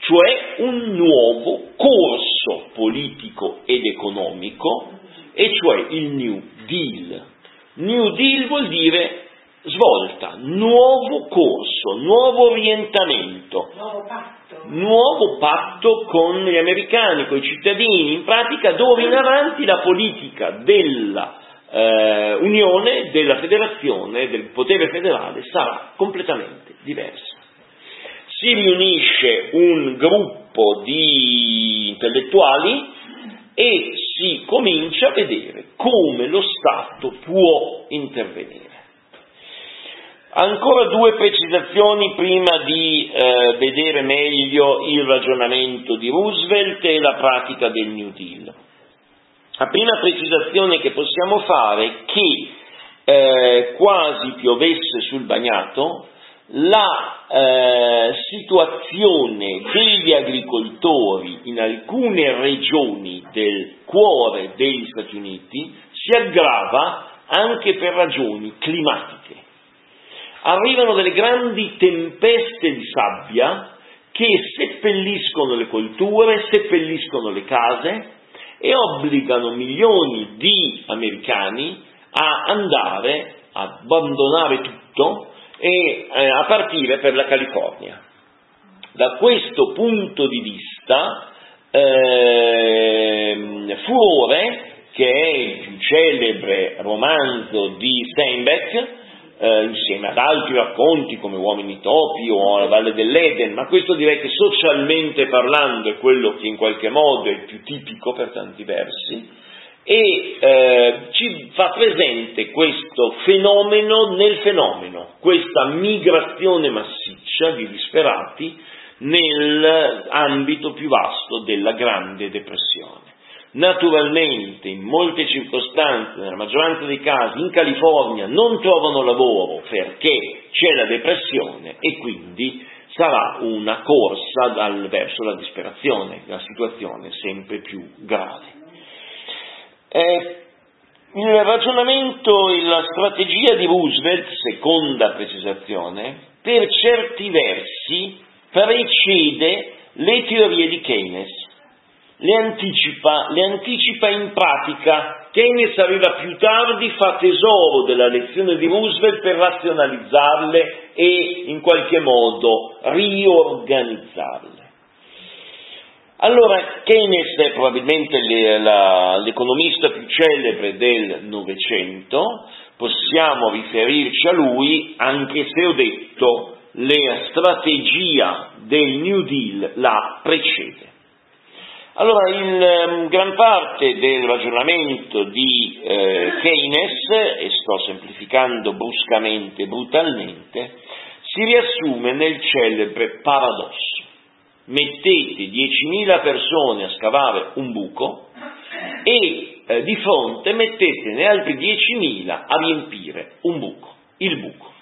cioè un nuovo corso politico ed economico, e cioè il New Deal. New Deal vuol dire svolta, nuovo corso, nuovo orientamento, nuovo patto. nuovo patto con gli americani, con i cittadini, in pratica dove in avanti la politica della eh, Unione, della federazione, del potere federale sarà completamente diversa. Si riunisce un gruppo di intellettuali e si comincia a vedere come lo Stato può intervenire. Ancora due precisazioni prima di eh, vedere meglio il ragionamento di Roosevelt e la pratica del New Deal. La prima precisazione che possiamo fare è che eh, quasi piovesse sul bagnato, la eh, situazione degli agricoltori in alcune regioni del cuore degli Stati Uniti si aggrava anche per ragioni climatiche. Arrivano delle grandi tempeste di sabbia che seppelliscono le colture, seppelliscono le case e obbligano milioni di americani a andare, a abbandonare tutto e eh, a partire per la California. Da questo punto di vista, eh, Furore, che è il più celebre romanzo di Steinbeck, eh, insieme ad altri racconti come Uomini topi o La Valle dell'Eden, ma questo direi che socialmente parlando è quello che in qualche modo è il più tipico per tanti versi, e eh, ci fa presente questo fenomeno nel fenomeno, questa migrazione massiccia di disperati nell'ambito più vasto della Grande Depressione. Naturalmente, in molte circostanze, nella maggioranza dei casi, in California non trovano lavoro perché c'è la depressione e quindi sarà una corsa dal, verso la disperazione, la situazione sempre più grave. Eh, il ragionamento e la strategia di Roosevelt, seconda precisazione, per certi versi precede le teorie di Keynes. le anticipa, le anticipa in pratica. Keynes arriva più tardi, fa tesoro della lezione di Roosevelt per razionalizzarle e in qualche modo riorganizzarle. Allora, Keynes è probabilmente l'economista più celebre del Novecento, possiamo riferirci a lui anche se ho detto la strategia del New Deal la precede. Allora, in um, gran parte del ragionamento di eh, Keynes, e sto semplificando bruscamente, brutalmente, si riassume nel celebre paradosso. Mettete 10.000 persone a scavare un buco e eh, di fronte mettetene altri 10.000 a riempire un buco, il buco,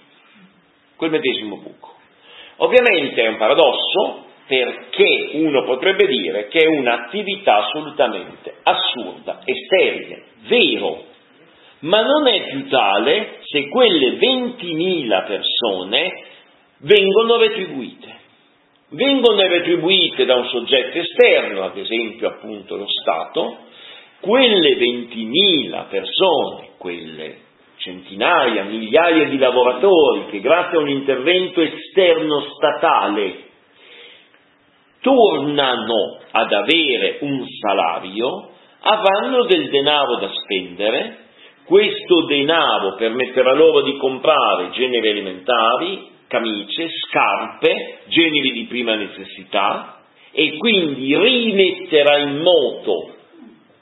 quel medesimo buco. Ovviamente è un paradosso perché uno potrebbe dire che è un'attività assolutamente assurda e sterile, vero, ma non è più tale se quelle 20.000 persone vengono retribuite. Vengono retribuite da un soggetto esterno, ad esempio appunto lo Stato, quelle 20.000 persone, quelle centinaia, migliaia di lavoratori che grazie a un intervento esterno statale tornano ad avere un salario, avranno del denaro da spendere, questo denaro permetterà loro di comprare generi alimentari, camicie, scarpe, generi di prima necessità e quindi rimetterà in moto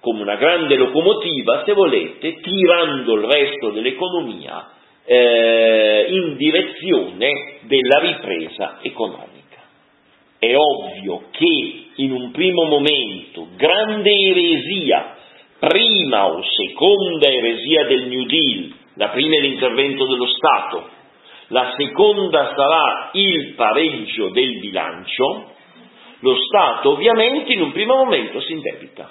come una grande locomotiva, se volete, tirando il resto dell'economia eh, in direzione della ripresa economica. È ovvio che in un primo momento grande eresia, prima o seconda eresia del New Deal, la prima è l'intervento dello Stato, la seconda sarà il pareggio del bilancio, lo Stato ovviamente in un primo momento si indebita,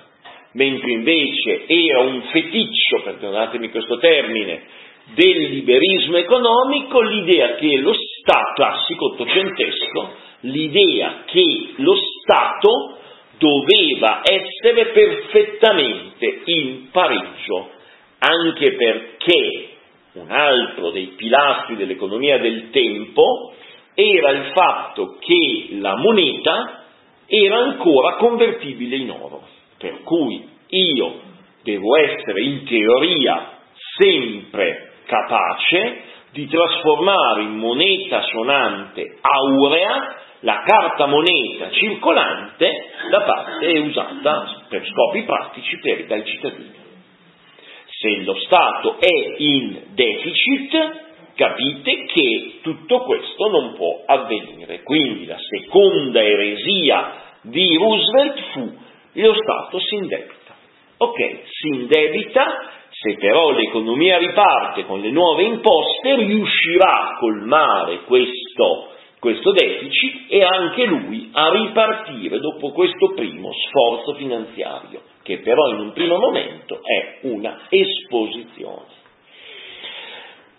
mentre invece era un feticcio, perdonatemi questo termine, del liberismo economico l'idea che lo Stato classico ottocentesco l'idea che lo Stato doveva essere perfettamente in pareggio, anche perché un altro dei pilastri dell'economia del tempo era il fatto che la moneta era ancora convertibile in oro, per cui io devo essere in teoria sempre capace di trasformare in moneta sonante aurea la carta moneta circolante da parte usata per scopi pratici per, dai cittadini. Se lo Stato è in deficit, capite che tutto questo non può avvenire. Quindi la seconda eresia di Roosevelt fu lo Stato si indebita. Ok, si indebita, se però l'economia riparte con le nuove imposte, riuscirà a colmare questo questo deficit e anche lui a ripartire dopo questo primo sforzo finanziario, che però in un primo momento è una esposizione.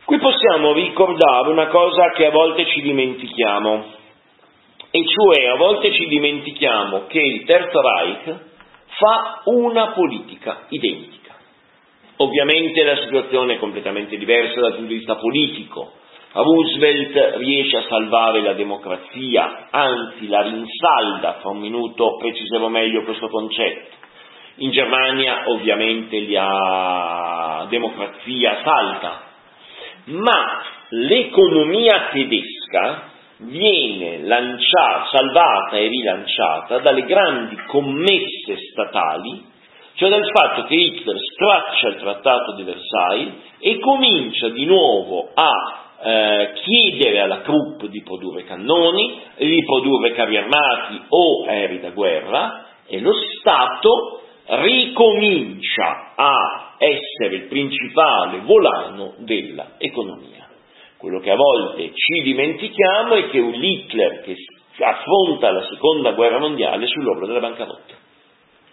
Qui possiamo ricordare una cosa che a volte ci dimentichiamo, e cioè a volte ci dimentichiamo che il Terzo Reich fa una politica identica. Ovviamente la situazione è completamente diversa dal punto di vista politico, Roosevelt riesce a salvare la democrazia, anzi la rinsalda, fra un minuto preciserò meglio questo concetto. In Germania ovviamente la democrazia salta, ma l'economia tedesca viene lanciata, salvata e rilanciata dalle grandi commesse statali, cioè dal fatto che Hitler straccia il trattato di Versailles e comincia di nuovo a eh, chiedere alla troupe di produrre cannoni, di produrre carri armati o aerei da guerra e lo Stato ricomincia a essere il principale volano dell'economia. Quello che a volte ci dimentichiamo è che un Hitler che affronta la seconda guerra mondiale sull'opera della bancarotta.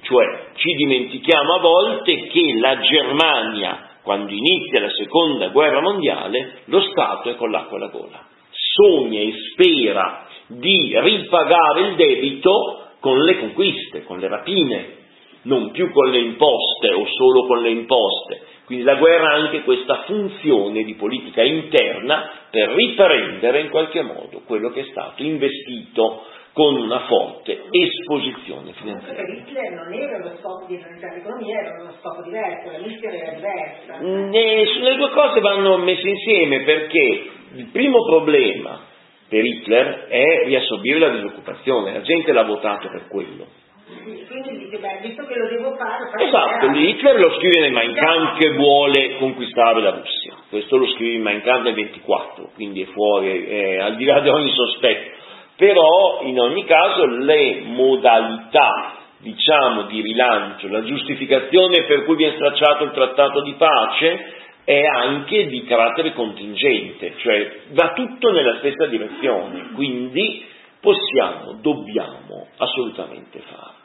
Cioè ci dimentichiamo a volte che la Germania quando inizia la seconda guerra mondiale, lo Stato è con l'acqua alla gola. Sogna e spera di ripagare il debito con le conquiste, con le rapine, non più con le imposte o solo con le imposte. Quindi la guerra ha anche questa funzione di politica interna per riprendere in qualche modo quello che è stato investito con una forte esposizione finanziaria. Per Hitler non era lo scopo di finanziare l'economia, era uno scopo diverso, la missione era diversa. Mm, e le due cose vanno messe insieme perché il primo problema per Hitler è riassorbire la disoccupazione, la gente l'ha votato per quello. Quindi dice, beh, visto che lo devo fare... Esatto, Hitler lo scrive nel Mein Kampf che vuole conquistare la Russia, questo lo scrive in Mein Kampf nel 24, quindi è fuori, è al di là di ogni sospetto. Però in ogni caso le modalità diciamo, di rilancio, la giustificazione per cui viene stracciato il trattato di pace è anche di carattere contingente, cioè va tutto nella stessa direzione, quindi possiamo, dobbiamo assolutamente farlo.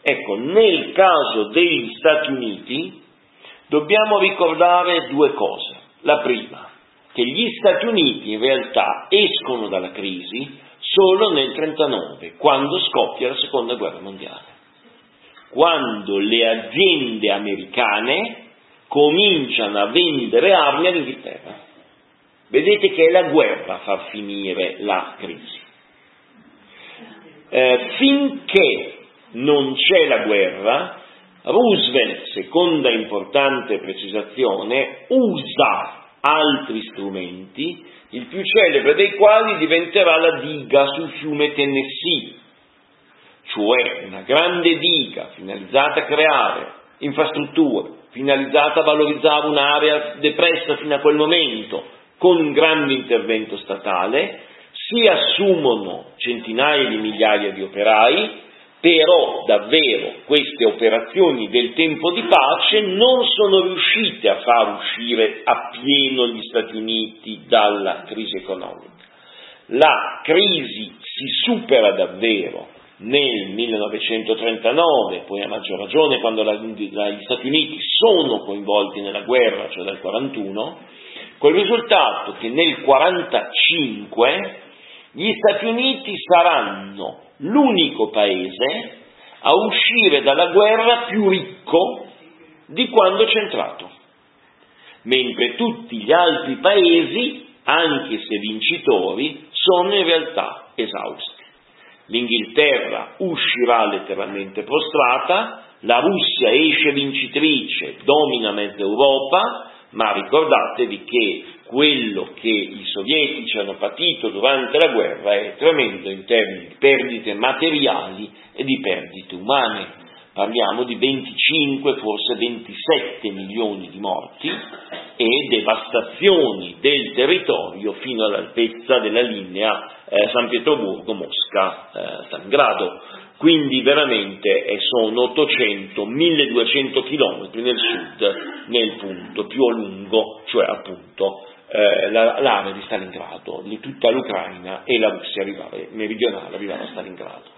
Ecco, nel caso degli Stati Uniti dobbiamo ricordare due cose. La prima, che gli Stati Uniti in realtà escono dalla crisi solo nel 1939, quando scoppia la seconda guerra mondiale, quando le aziende americane cominciano a vendere armi all'Inghilterra. Vedete che è la guerra a far finire la crisi. Eh, finché non c'è la guerra, Roosevelt, seconda importante precisazione, usa altri strumenti il più celebre dei quali diventerà la diga sul fiume Tennessee, cioè una grande diga finalizzata a creare infrastrutture, finalizzata a valorizzare un'area depressa fino a quel momento, con un grande intervento statale, si assumono centinaia di migliaia di operai, però davvero queste operazioni del tempo di pace non sono riuscite a far uscire appieno gli Stati Uniti dalla crisi economica. La crisi si supera davvero nel 1939, poi a maggior ragione quando la, gli Stati Uniti sono coinvolti nella guerra, cioè dal 1941, col risultato che nel 1945 gli Stati Uniti saranno l'unico paese a uscire dalla guerra più ricco di quando c'è entrato, mentre tutti gli altri paesi, anche se vincitori, sono in realtà esausti. L'Inghilterra uscirà letteralmente prostrata, la Russia esce vincitrice, domina mezza Europa, ma ricordatevi che quello che i sovietici hanno patito durante la guerra è tremendo in termini di perdite materiali e di perdite umane. Parliamo di 25, forse 27 milioni di morti e devastazioni del territorio fino all'altezza della linea eh, San Pietroburgo-Mosca-Stalingrado. Eh, quindi veramente sono 800-1200 chilometri nel sud, nel punto più a lungo, cioè appunto eh, l'area di Stalingrado, tutta l'Ucraina e la Russia arrivava, meridionale arrivava a Stalingrado.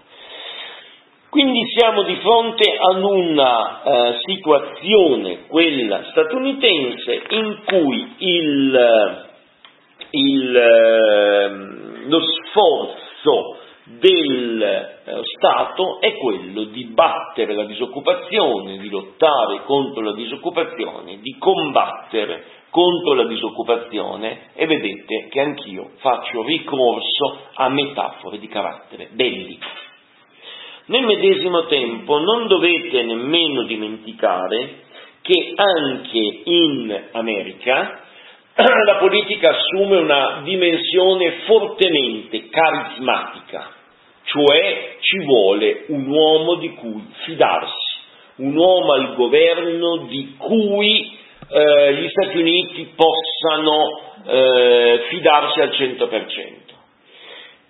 Quindi siamo di fronte ad una eh, situazione, quella statunitense, in cui il, il, eh, lo sforzo del eh, Stato è quello di battere la disoccupazione, di lottare contro la disoccupazione, di combattere contro la disoccupazione e vedete che anch'io faccio ricorso a metafore di carattere bellico. Nel medesimo tempo non dovete nemmeno dimenticare che anche in America la politica assume una dimensione fortemente carismatica, cioè ci vuole un uomo di cui fidarsi, un uomo al governo di cui eh, gli Stati Uniti possano eh, fidarsi al 100%.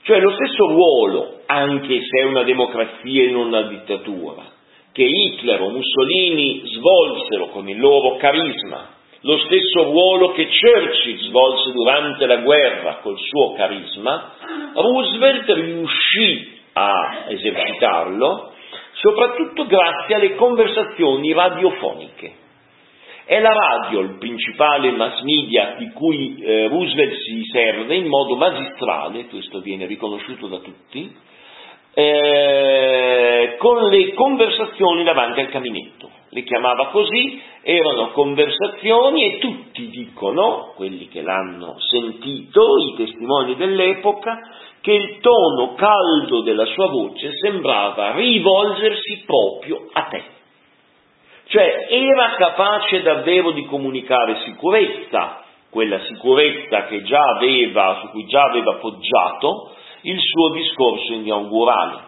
Cioè lo stesso ruolo, anche se è una democrazia e non una dittatura, che Hitler o Mussolini svolsero con il loro carisma, lo stesso ruolo che Churchill svolse durante la guerra col suo carisma, Roosevelt riuscì a esercitarlo soprattutto grazie alle conversazioni radiofoniche. È la radio il principale mass media di cui eh, Roosevelt si serve in modo magistrale, questo viene riconosciuto da tutti, eh, con le conversazioni davanti al caminetto. Le chiamava così, erano conversazioni e tutti dicono, quelli che l'hanno sentito, i testimoni dell'epoca, che il tono caldo della sua voce sembrava rivolgersi proprio a te. Cioè era capace davvero di comunicare sicurezza, quella sicurezza aveva, su cui già aveva poggiato il suo discorso inaugurale,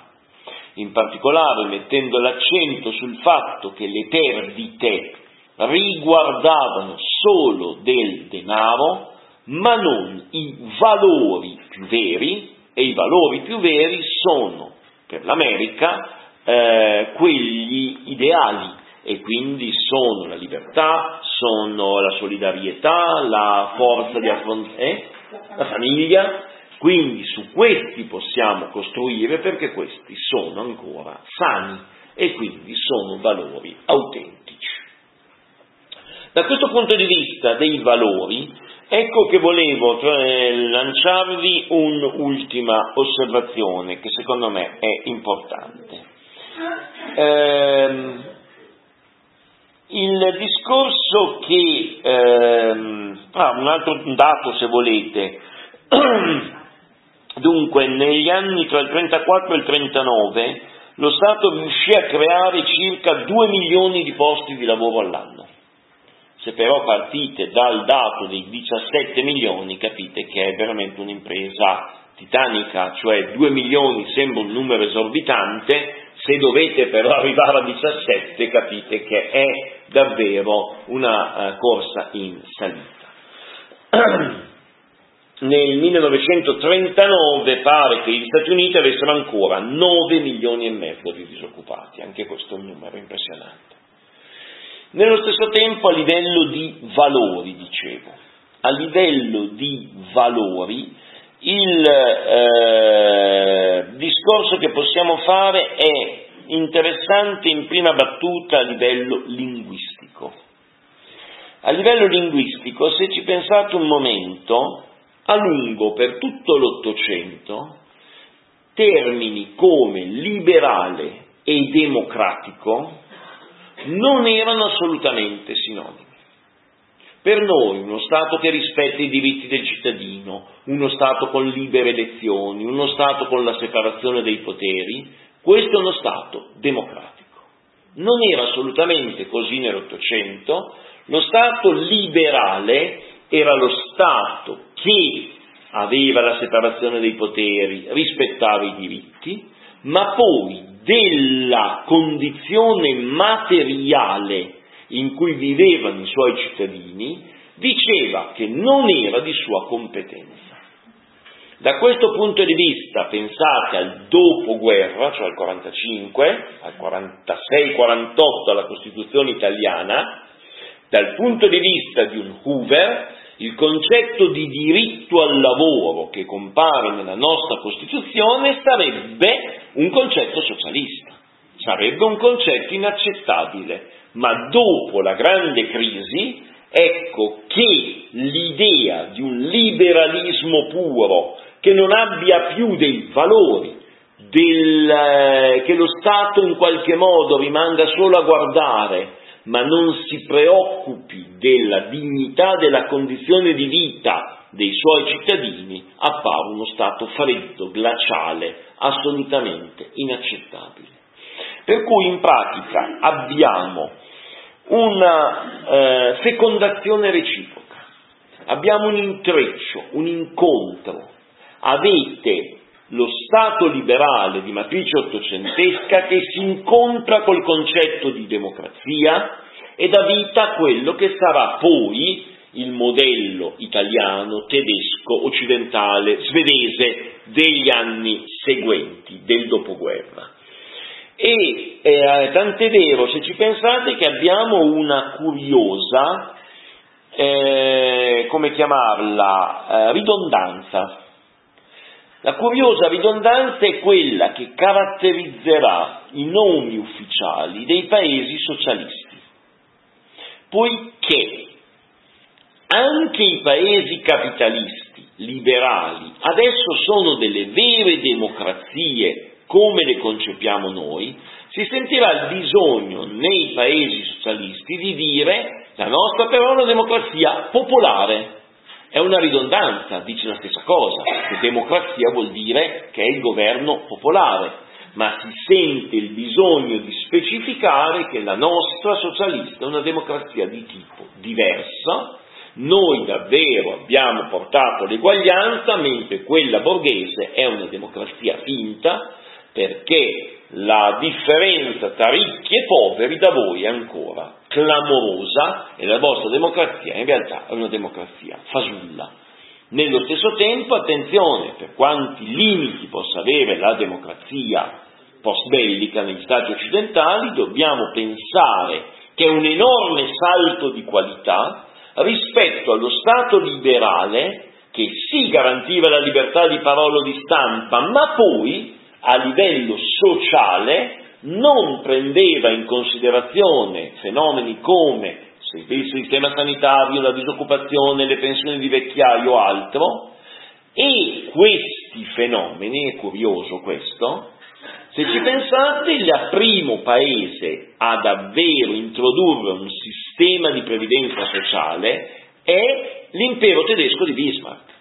in particolare mettendo l'accento sul fatto che le perdite riguardavano solo del denaro, ma non i valori più veri, e i valori più veri sono per l'America eh, quelli ideali e quindi sono la libertà, sono la solidarietà, la forza di affrontare, eh? la famiglia, quindi su questi possiamo costruire perché questi sono ancora sani e quindi sono valori autentici. Da questo punto di vista dei valori, ecco che volevo cioè, lanciarvi un'ultima osservazione che secondo me è importante. Eh, il discorso che, ehm, ah, un altro dato se volete, dunque negli anni tra il 34 e il 39 lo Stato riuscì a creare circa 2 milioni di posti di lavoro all'anno. Se però partite dal dato dei 17 milioni capite che è veramente un'impresa titanica, cioè 2 milioni sembra un numero esorbitante, se dovete però arrivare a 17 capite che è davvero una uh, corsa in salita. Nel 1939 pare che gli Stati Uniti avessero ancora 9 milioni e mezzo di disoccupati, anche questo è un numero impressionante. Nello stesso tempo a livello di valori, dicevo, a livello di valori il eh, discorso che possiamo fare è interessante in prima battuta a livello linguistico. A livello linguistico, se ci pensate un momento, a lungo per tutto l'Ottocento, termini come liberale e democratico non erano assolutamente sinonimi. Per noi uno Stato che rispetta i diritti del cittadino, uno Stato con libere elezioni, uno Stato con la separazione dei poteri, questo è uno Stato democratico. Non era assolutamente così nell'Ottocento, lo Stato liberale era lo Stato che aveva la separazione dei poteri, rispettava i diritti, ma poi della condizione materiale in cui vivevano i suoi cittadini, diceva che non era di sua competenza. Da questo punto di vista, pensate al dopoguerra, cioè al 45, al 46-48 alla Costituzione italiana, dal punto di vista di un Hoover, il concetto di diritto al lavoro che compare nella nostra Costituzione sarebbe un concetto socialista, sarebbe un concetto inaccettabile, ma dopo la grande crisi, ecco che l'idea di un liberalismo puro che non abbia più dei valori, del, eh, che lo Stato in qualche modo rimanga solo a guardare, ma non si preoccupi della dignità della condizione di vita dei suoi cittadini, appare uno Stato freddo, glaciale, assolutamente inaccettabile. Per cui in pratica abbiamo una eh, fecondazione reciproca, abbiamo un intreccio, un incontro. Avete lo Stato liberale di matrice ottocentesca che si incontra col concetto di democrazia e dà vita a quello che sarà poi il modello italiano, tedesco, occidentale, svedese degli anni seguenti, del dopoguerra. E eh, tant'è vero, se ci pensate, che abbiamo una curiosa, eh, come chiamarla, eh, ridondanza. La curiosa ridondanza è quella che caratterizzerà i nomi ufficiali dei paesi socialisti, poiché anche i paesi capitalisti, liberali, adesso sono delle vere democrazie come le concepiamo noi, si sentirà il bisogno nei paesi socialisti di dire la nostra però è una democrazia popolare. È una ridondanza, dice la stessa cosa, che democrazia vuol dire che è il governo popolare, ma si sente il bisogno di specificare che la nostra socialista è una democrazia di tipo diversa, noi davvero abbiamo portato l'eguaglianza, mentre quella borghese è una democrazia finta, perché la differenza tra ricchi e poveri da voi è ancora clamorosa e la vostra democrazia in realtà è una democrazia fasulla. Nello stesso tempo, attenzione, per quanti limiti possa avere la democrazia post-bellica negli stati occidentali, dobbiamo pensare che è un enorme salto di qualità rispetto allo Stato liberale che sì garantiva la libertà di parola o di stampa, ma poi a livello sociale non prendeva in considerazione fenomeni come il sistema sanitario, la disoccupazione, le pensioni di vecchiaio o altro, e questi fenomeni, è curioso questo, se ci pensate, il primo paese a davvero introdurre un sistema di previdenza sociale è l'impero tedesco di Bismarck.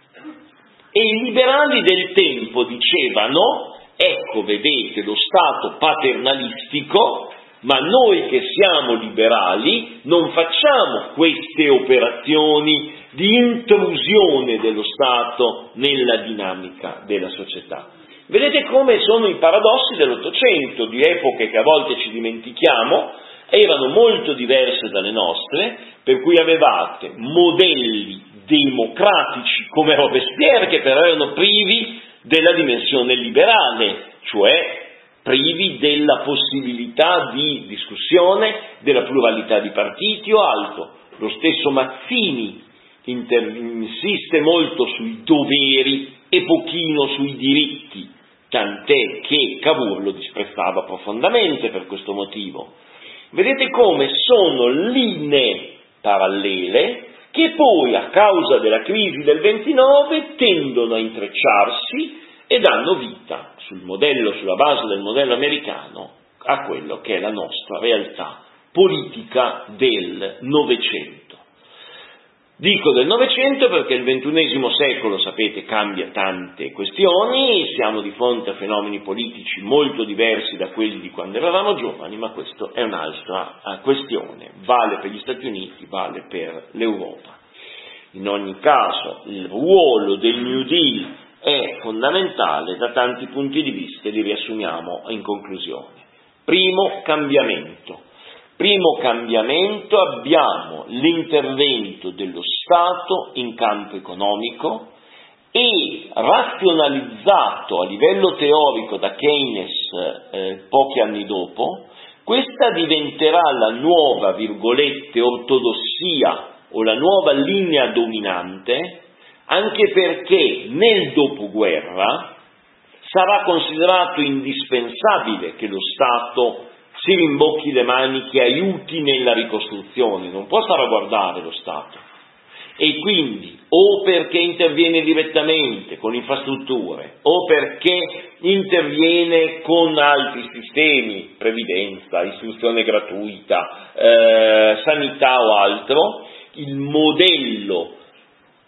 E i liberali del tempo dicevano Ecco, vedete, lo Stato paternalistico, ma noi che siamo liberali non facciamo queste operazioni di intrusione dello Stato nella dinamica della società. Vedete come sono i paradossi dell'Ottocento, di epoche che a volte ci dimentichiamo, erano molto diverse dalle nostre, per cui avevate modelli democratici come Robespierre che però erano privi della dimensione liberale, cioè privi della possibilità di discussione, della pluralità di partiti o altro. Lo stesso Mazzini inter- insiste molto sui doveri e pochino sui diritti, tant'è che Cavour lo disprezzava profondamente per questo motivo. Vedete come sono linee parallele che poi a causa della crisi del 29 tendono a intrecciarsi e danno vita sul modello, sulla base del modello americano a quello che è la nostra realtà politica del Novecento. Dico del Novecento perché il ventunesimo secolo, sapete, cambia tante questioni, siamo di fronte a fenomeni politici molto diversi da quelli di quando eravamo giovani, ma questa è un'altra eh, questione, vale per gli Stati Uniti, vale per l'Europa. In ogni caso il ruolo del New Deal è fondamentale da tanti punti di vista e li riassumiamo in conclusione. Primo cambiamento Primo cambiamento abbiamo l'intervento dello Stato in campo economico e razionalizzato a livello teorico da Keynes eh, pochi anni dopo, questa diventerà la nuova, virgolette, ortodossia o la nuova linea dominante, anche perché nel dopoguerra sarà considerato indispensabile che lo Stato si rimbocchi le maniche, aiuti nella ricostruzione, non può stare a guardare lo Stato. E quindi o perché interviene direttamente con infrastrutture o perché interviene con altri sistemi, previdenza, istruzione gratuita, eh, sanità o altro, il modello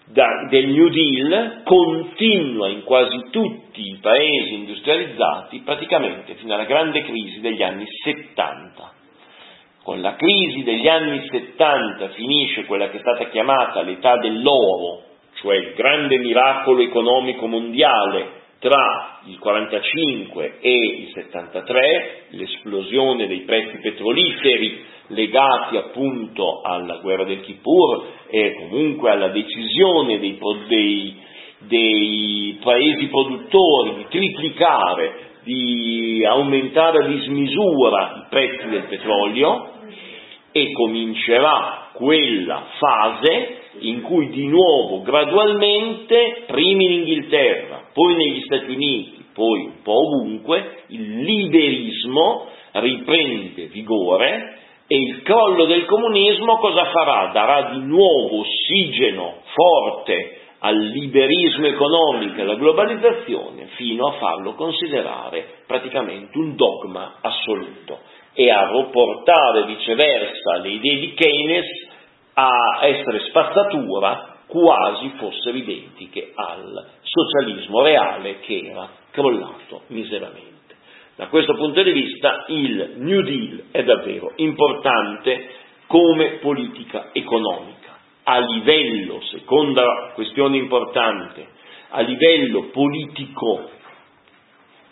da, del New Deal continua in quasi tutti i paesi industrializzati praticamente fino alla grande crisi degli anni 70. Con la crisi degli anni 70 finisce quella che è stata chiamata l'età dell'oro, cioè il grande miracolo economico mondiale tra il 45 e il 73, l'esplosione dei prezzi petroliferi legati appunto alla guerra del Kippur e comunque alla decisione dei, dei, dei paesi produttori di triplicare, di aumentare a dismisura i prezzi del petrolio e comincerà quella fase in cui di nuovo gradualmente, prima in Inghilterra, poi negli Stati Uniti, poi un po' ovunque, il liberismo riprende vigore e il crollo del comunismo cosa farà? Darà di nuovo ossigeno forte al liberismo economico e alla globalizzazione fino a farlo considerare praticamente un dogma assoluto e a riportare viceversa le idee di Keynes a essere spazzatura quasi fossero identiche al socialismo reale che era crollato miseramente. Da questo punto di vista il New Deal è davvero importante come politica economica. A livello, seconda questione importante, a livello politico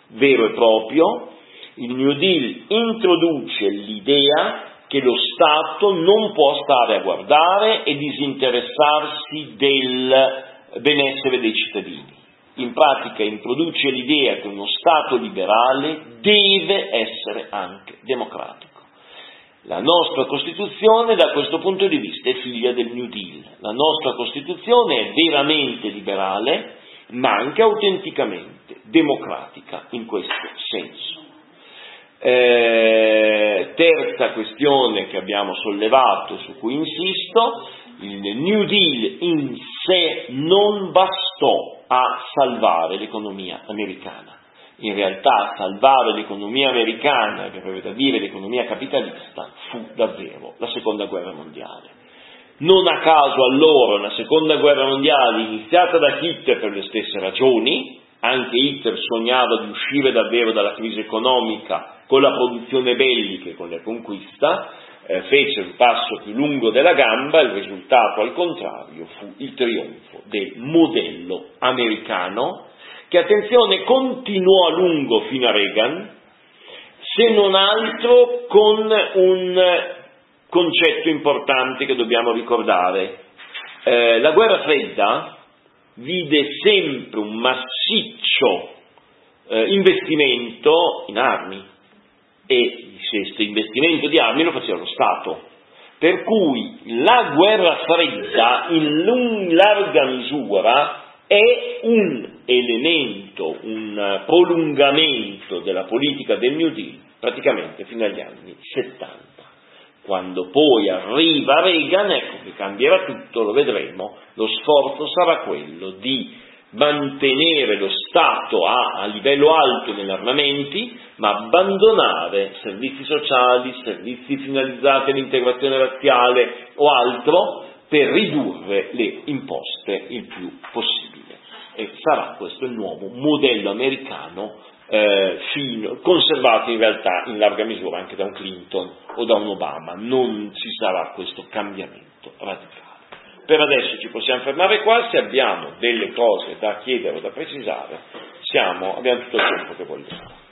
vero e proprio, il New Deal introduce l'idea che lo Stato non può stare a guardare e disinteressarsi del benessere dei cittadini in pratica introduce l'idea che uno Stato liberale deve essere anche democratico. La nostra Costituzione da questo punto di vista è figlia del New Deal. La nostra Costituzione è veramente liberale, ma anche autenticamente democratica in questo senso. Eh, terza questione che abbiamo sollevato, su cui insisto, il New Deal in sé non bastò a salvare l'economia americana. In realtà salvare l'economia americana, che aveva da dire l'economia capitalista, fu davvero la seconda guerra mondiale. Non a caso allora una seconda guerra mondiale iniziata da Hitler per le stesse ragioni, anche Hitler sognava di uscire davvero dalla crisi economica con la produzione bellica e con la conquista, eh, fece il passo più lungo della gamba, il risultato al contrario fu il trionfo del modello americano, che attenzione continuò a lungo fino a Reagan, se non altro con un concetto importante che dobbiamo ricordare. Eh, la guerra fredda vide sempre un massiccio eh, investimento in armi e questo investimento di armi lo faceva lo Stato. Per cui la guerra fredda in larga misura è un elemento, un prolungamento della politica del New Deal praticamente fino agli anni 70. Quando poi arriva Reagan, ecco che cambierà tutto, lo vedremo, lo sforzo sarà quello di mantenere lo Stato a, a, livello alto negli armamenti, ma abbandonare servizi sociali, servizi finalizzati all'integrazione razziale o altro per ridurre le imposte il più possibile. E sarà questo il nuovo modello americano eh, fino, conservato in realtà in larga misura anche da un Clinton o da un Obama. Non ci sarà questo cambiamento radicale. Per adesso ci possiamo fermare qua, se abbiamo delle cose da chiedere o da precisare, siamo, abbiamo tutto il tempo che vogliamo.